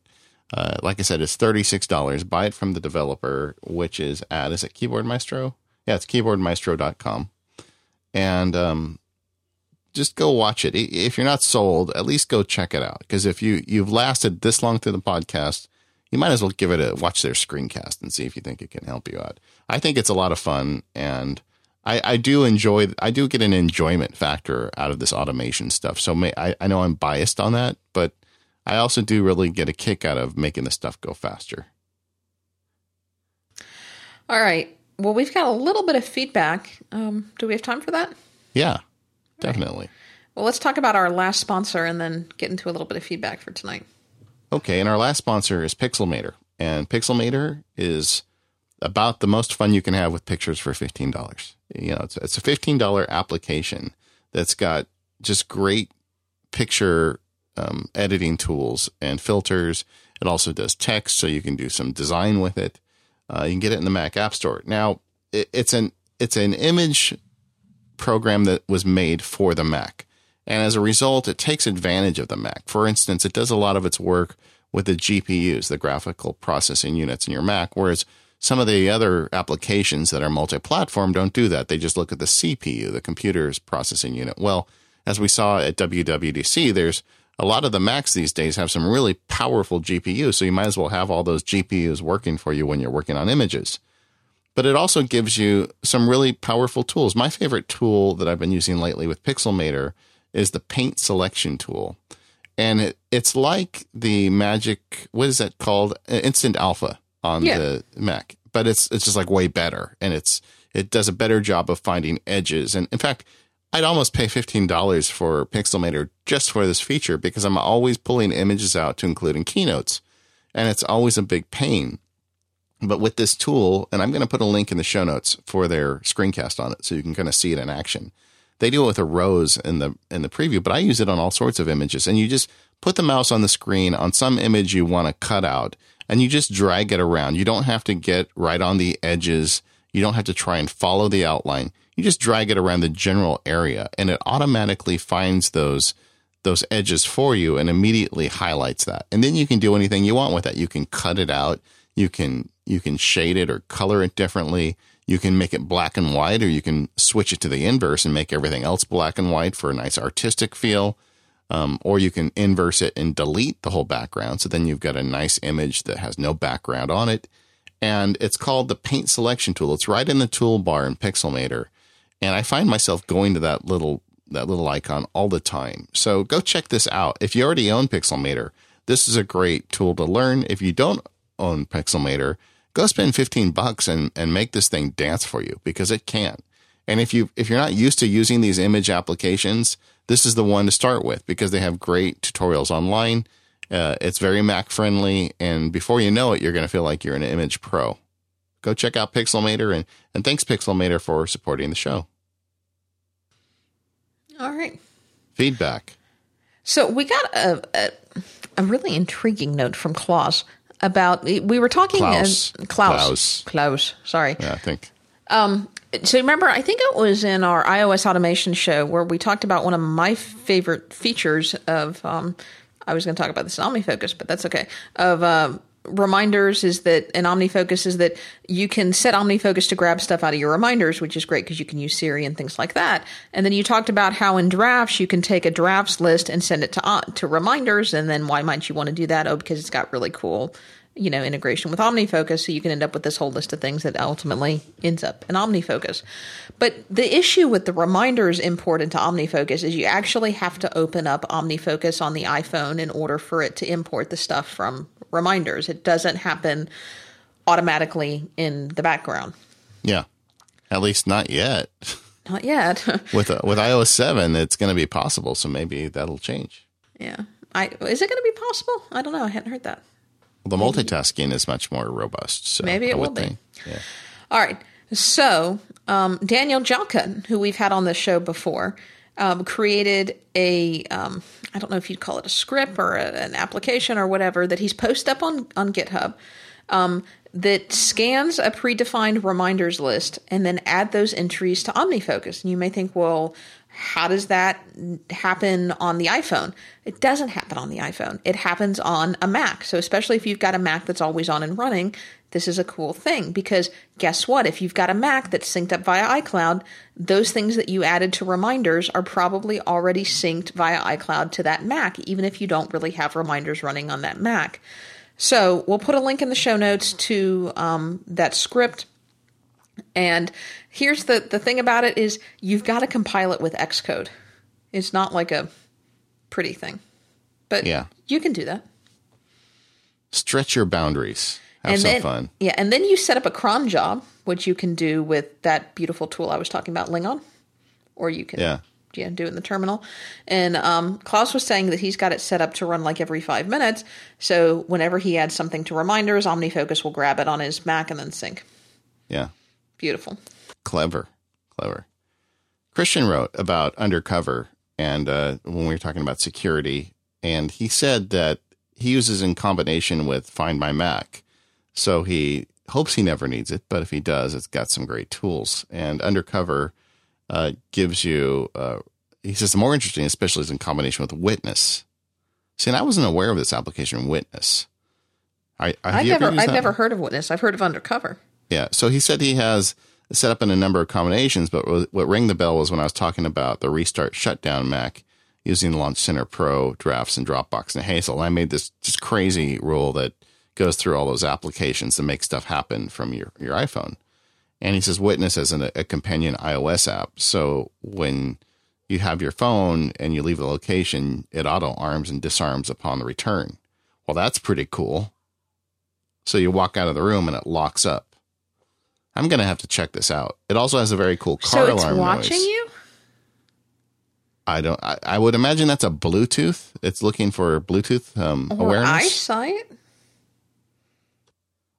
Uh, like I said, it's $36. Buy it from the developer, which is at, is it Keyboard Maestro? Yeah, it's keyboardmaestro.com. And um, just go watch it. If you're not sold, at least go check it out. Because if you, you've lasted this long through the podcast, you might as well give it a watch their screencast and see if you think it can help you out. I think it's a lot of fun and I, I do enjoy I do get an enjoyment factor out of this automation stuff. So may, I, I know I'm biased on that, but I also do really get a kick out of making the stuff go faster. All right. Well, we've got a little bit of feedback. Um, do we have time for that? Yeah, definitely. Well, let's talk about our last sponsor and then get into a little bit of feedback for tonight. Okay, and our last sponsor is Pixelmator. And Pixelmator is about the most fun you can have with pictures for $15. You know, it's, it's a $15 application that's got just great picture um, editing tools and filters. It also does text, so you can do some design with it. Uh, you can get it in the Mac App Store. Now, it, it's an it's an image program that was made for the Mac. And as a result, it takes advantage of the Mac. For instance, it does a lot of its work with the GPUs, the graphical processing units in your Mac, whereas some of the other applications that are multi platform don't do that. They just look at the CPU, the computer's processing unit. Well, as we saw at WWDC, there's a lot of the Macs these days have some really powerful GPUs, so you might as well have all those GPUs working for you when you're working on images but it also gives you some really powerful tools. My favorite tool that I've been using lately with Pixelmator is the paint selection tool. And it, it's like the magic, what is that called? Instant Alpha on Yeah. the Mac, but it's, it's just like way better. And it's, it does a better job of finding edges. And in fact, I'd almost pay $15 for Pixelmator just for this feature because I'm always pulling images out to include in keynotes. And it's always a big pain. But with this tool, and I'm going to put a link in the show notes for their screencast on it, so you can kind of see it in action. They do it with a rose in the in the preview, but I use it on all sorts of images. And you just put the mouse on the screen on some image you want to cut out, and you just drag it around. You don't have to get right on the edges. You don't have to try and follow the outline. You just drag it around the general area, and it automatically finds those those edges for you and immediately highlights that. And then you can do anything you want with it. You can cut it out. You can you can shade it or color it differently. You can make it black and white, or you can switch it to the inverse and make everything else black and white for a nice artistic feel. Um, or you can inverse it and delete the whole background. So then you've got a nice image that has no background on it. And it's called the paint selection tool. It's right in the toolbar in Pixelmator. And I find myself going to that little that little icon all the time. So go check this out. If you already own Pixelmator, this is a great tool to learn. If you don't own Pixelmator, go spend 15 bucks and, and make this thing dance for you because it can. And if you if you're not used to using these image applications, this is the one to start with because they have great tutorials online. Uh, it's very Mac friendly, and before you know it, you're going to feel like you're an image pro. Go check out Pixelmator, and and thanks Pixelmator for supporting the show. All right. Feedback. So we got a, a, a really intriguing note from Klaus about we were talking Klaus. uh, Klaus Klaus. Klaus sorry Yeah, I think Um, so remember, I think it was in our iOS automation show where we talked about one of my favorite features of. Um, I was going to talk about this in OmniFocus, but that's okay. Of uh, reminders is that in OmniFocus is that you can set OmniFocus to grab stuff out of your reminders, which is great because you can use Siri and things like that. And then you talked about how in drafts you can take a drafts list and send it to uh, to reminders. And then why might you want to do that? Oh, because it's got really cool you know integration with OmniFocus, so you can end up with this whole list of things that ultimately ends up in OmniFocus. But the issue with the reminders import into OmniFocus is you actually have to open up OmniFocus on the iPhone in order for it to import the stuff from reminders. It doesn't happen automatically in the background. Yeah, at least not yet. Not yet. with uh, with iOS seven, it's going to be possible. So maybe that'll change. Yeah. I, is it going to be possible? I don't know. I hadn't heard that. The multitasking is much more robust. So Maybe it will be. think. Yeah. All right. So um, Daniel Jalkut, who we've had on this show before, um, created a um, I don't know if you'd call it a script or a, an application or whatever that he's posted up on on GitHub um, that scans a predefined reminders list and then add those entries to OmniFocus. And you may think, well, how does that happen on the iPhone? It doesn't happen on the iPhone. It happens on a Mac. So, especially if you've got a Mac that's always on and running, this is a cool thing because guess what? If you've got a Mac that's synced up via iCloud, those things that you added to reminders are probably already synced via iCloud to that Mac, even if you don't really have reminders running on that Mac. So, we'll put a link in the show notes to um, that script. And here's the, the thing about it is you've got to compile it with Xcode. It's not like a pretty thing. But Yeah. you can do that. Stretch your boundaries. Have and some then, fun. Yeah, and then you set up a cron job, which you can do with that beautiful tool I was talking about, Lingon. Or you can Yeah. yeah, do it in the terminal. And um, Klaus was saying that he's got it set up to run like every five minutes. So whenever he adds something to reminders, OmniFocus will grab it on his Mac and then sync. Yeah. Beautiful. Clever. Clever. Christian wrote about undercover and uh, when we were talking about security, and he said that he uses in combination with Find My Mac. So he hopes he never needs it, but if he does, it's got some great tools. And undercover uh, gives you, uh, he says, the more interesting, especially is in combination with Witness. See, and I wasn't aware of this application, Witness. I, have I've never I've that? never heard of Witness. I've heard of Undercover. Yeah. So he said he has set up in a number of combinations, but what rang the bell was when I was talking about the restart shutdown Mac using Launch Center Pro, Drafts, and Dropbox and Hazel. I made this just crazy rule that goes through all those applications to make stuff happen from your, your iPhone. And he says Witness as an, a companion iOS app. So when you have your phone and you leave the location, it auto arms and disarms upon the return. Well, that's pretty cool. So you walk out of the room and it locks up. I'm going to have to check this out. It also has a very cool car alarm. so it's alarm watching noise. you? I don't. I, I would imagine that's a Bluetooth. It's looking for Bluetooth um, Or awareness. eyesight?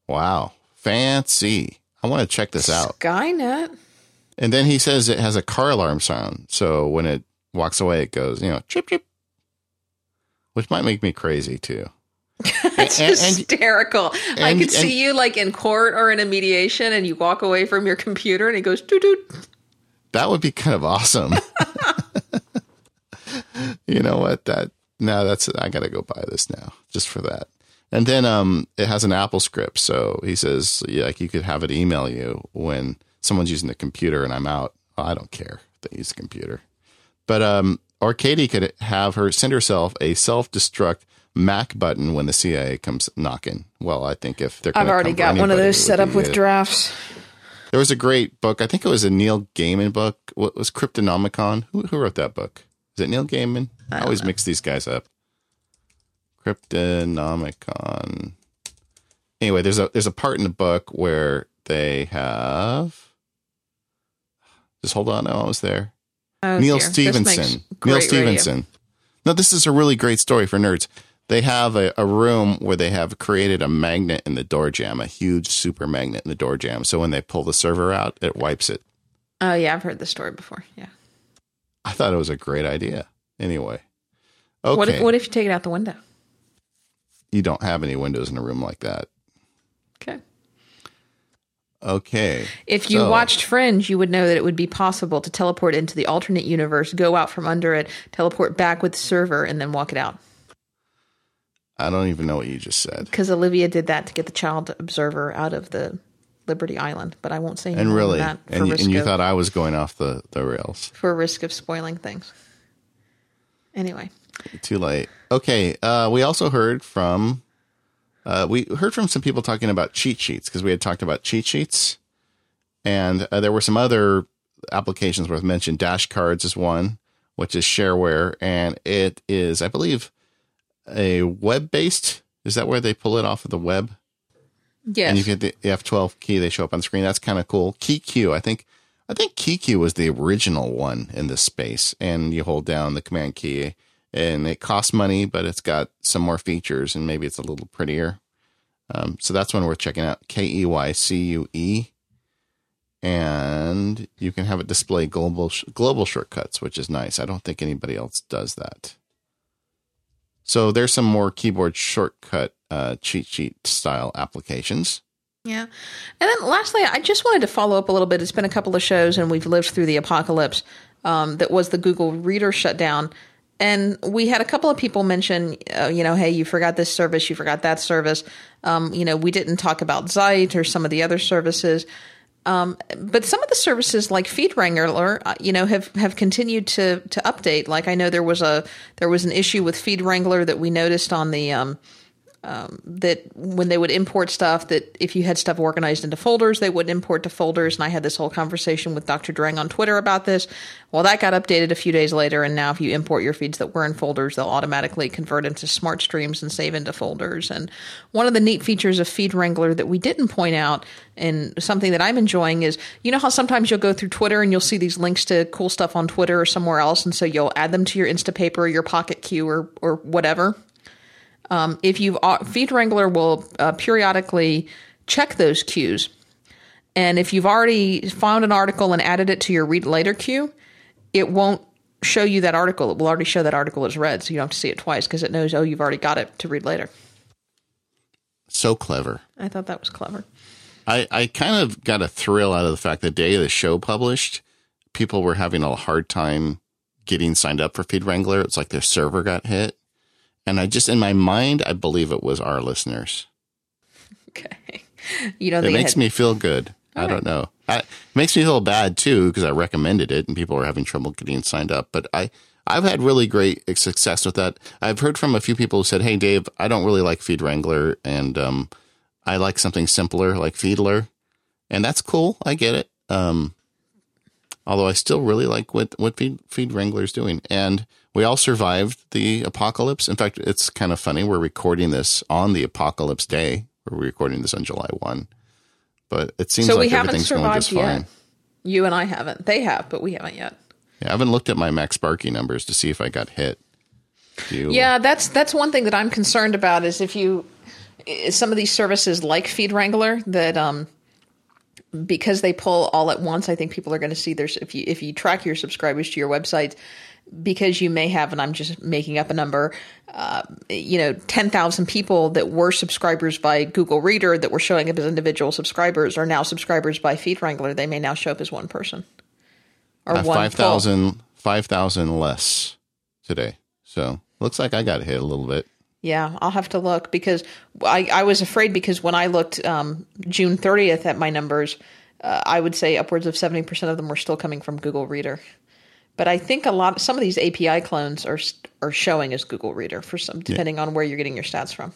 Wow, fancy! I want to check this out. Skynet? And then he says it has a car alarm sound. So when it walks away, it goes, you know, chip chip, which might make me crazy too. It's And- and- hysterical. I and- could see you like in court or in a mediation and you walk away from your computer and it goes doot doot. That would be kind of awesome. you know what? That now that's I got to go buy this now just for that. And then um, it has an Apple script, so he says yeah, like you could have it email you when someone's using the computer and I'm out. Well, I don't care. They use the computer, but um, or Katie could have her send herself a self destruct Mac button when the CIA comes knocking. Well, I think if they're I've already got one of those set up with it. drafts. There was a great book. I think it was a Neil Gaiman book. What was Cryptonomicon? Who, who wrote that book? Is it Neil Gaiman? I, always mix these guys up. Cryptonomicon. Anyway, there's a there's a part in the book where they have. Just hold on, oh, I'm almost there. Oh, Neal dear. Stephenson. Neal radio. Stephenson. No, this is a really great story for nerds. They have a, a room where they have created a magnet in the door jamb, a huge super magnet in the door jamb. So when they pull the server out, it wipes it. Oh yeah, I've heard this story before. Yeah. I thought it was a great idea. Anyway, okay, What if what if you take it out the window? you don't have any windows in a room like that. Okay. Okay. If you So- watched Fringe, you would know that it would be possible to teleport into the alternate universe, go out from under it, teleport back with the server, and then walk it out. I don't even know what you just said. Because Olivia did that to get the child observer out of the Liberty Island, but I won't say any And really, that for and, you- risk and you of, thought I was going off the, the rails. for risk of spoiling things. Anyway, Too late. Okay. Uh, we also heard from uh, we heard from some people talking about cheat sheets because we had talked about cheat sheets, and uh, there were some other applications worth mentioning. Dash cards is one, which is shareware, and it is, I believe, a web based. Is that where they pull it off of the web? yes, and you get the F12 key. They show up on the screen. That's kind of cool. KeyCue, I think. I think KeyCue was the original one in this space, and you hold down the command key, and it costs money, but it's got some more features, and maybe it's a little prettier. Um, so that's one worth checking out. K E Y C U E, and you can have it display global sh- global shortcuts, which is nice. I don't think anybody else does that. So there's some more keyboard shortcut uh, cheat sheet style applications. Yeah. And then lastly, I just wanted to follow up a little bit. It's been a couple of shows and we've lived through the apocalypse um, that was the Google Reader shutdown. And we had a couple of people mention, uh, you know, hey, you forgot this service, you forgot that service. Um, you know, we didn't talk about Zeit or some of the other services. Um, but some of the services like Feed Wrangler, uh, you know, have, have continued to to update. Like I know there was a there was an issue with Feed Wrangler that we noticed on the um, Um, that when they would import stuff that if you had stuff organized into folders they wouldn't import to folders. And i had this whole conversation with dr drang on twitter about this. Well that got updated a few days later. And now if you import your feeds that were in folders they'll automatically convert into smart streams and save into folders. And one of the neat features of feed wrangler that we didn't point out and something that i'm enjoying is you know how sometimes you'll go through twitter and you'll see these links to cool stuff on twitter or somewhere else. And so you'll add them to your instapaper or your pocket queue or, or whatever if you've uh, feed wrangler will uh, periodically check those queues and if you've already found an article and added it to your read later queue it won't show you that article it will already show that article as read so you don't have to see it twice because it knows oh you've already got it to read later So clever. i thought that was clever I, I kind of got a thrill out of the fact the day the show published, people were having a hard time getting signed up for Feed Wrangler. It's like their server got hit. And I just, in my mind, I believe it was our listeners. okay you know It makes had, me feel good. I don't know. I, it makes me feel bad too because I recommended it and people were having trouble getting signed up. But I, I've had really great success with that. I've heard from a few people who said, "Hey, Dave, I don't really like Feed Wrangler, and um, I like something simpler like Feedler," and that's cool. I get it. Um, although I still really like what what Feed, Feed Wrangler is doing, and we all survived the apocalypse. In fact, it's kind of funny. We're recording this on the apocalypse day. We're recording this on July one, but it seems so like we haven't everything's going just survived fine. yet you and i haven't they have but we haven't yet Yeah, I haven't looked at my MacSparky numbers to see if I got hit. You? Yeah, that's that's one thing that I'm concerned about is if you some of these services like Feed Wrangler that um because they pull all at once, I think people are going to see there's if you if you track your subscribers to your website because you may have and I'm just making up a number uh, you know 10,000 people that were subscribers by Google Reader that were showing up as individual subscribers are now subscribers by Feed Wrangler they may now show up as one person or Uh, one 5,000 5,000 less today. So looks like I got hit a little bit. Yeah, I'll have to look because I, I was afraid because when I looked um, June 30th at my numbers, uh, I would say upwards of 70% of them were still coming from Google Reader. But I think a lot, some of these API clones are are showing as Google Reader for some, depending on where you're getting your stats from.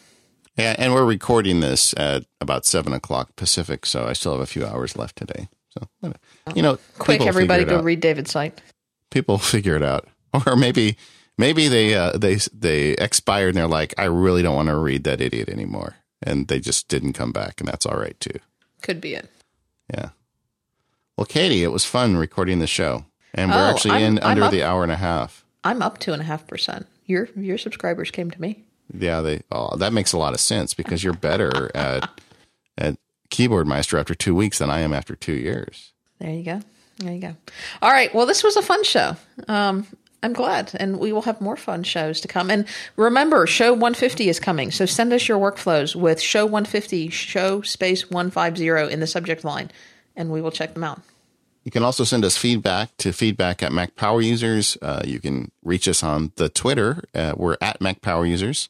Yeah, and we're recording this at about seven o'clock Pacific, so I still have a few hours left today. So you know, Quick, everybody, go out. read David's site. People figure it out, or maybe maybe they uh, they they expired and they're like, I really don't want to read that idiot anymore, and they just didn't come back, and that's all right too. Could be it. Yeah. Well, Katie, it was fun recording the show, and we're Oh, actually I'm- in I'm under up- the hour and a half. I'm up two and a half percent. Your your subscribers came to me. Yeah, they. Oh, that makes a lot of sense because you're better at at Keyboard Maestro after two weeks than I am after two years. There you go. There you go. All right. Well, this was a fun show. Um, I'm glad. And we will have more fun shows to come. And remember, show 150 is coming. So send us your workflows with show 150, show space 150 in the subject line, and we will check them out. You can also send us feedback to feedback at Mac Power Users. Uh, you can reach us on the Twitter. Uh, we're at Mac Power Users.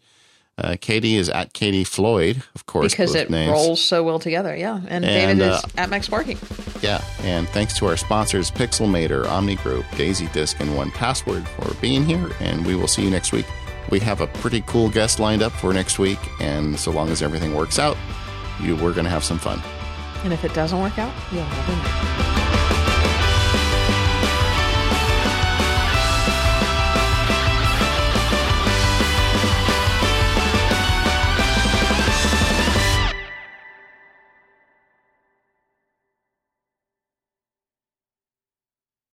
Uh, Katie is at Katie Floyd, of course, because it names. rolls so well together. Yeah, and, And, David uh, is at MacSparky. Yeah, and thanks to our sponsors, Pixelmator, Omni Group, Daisy Disk, and One Password for being here. And we will see you next week. We have a pretty cool guest lined up for next week, and so long as everything works out, you, we're going to have some fun. And if it doesn't work out, you'll never know.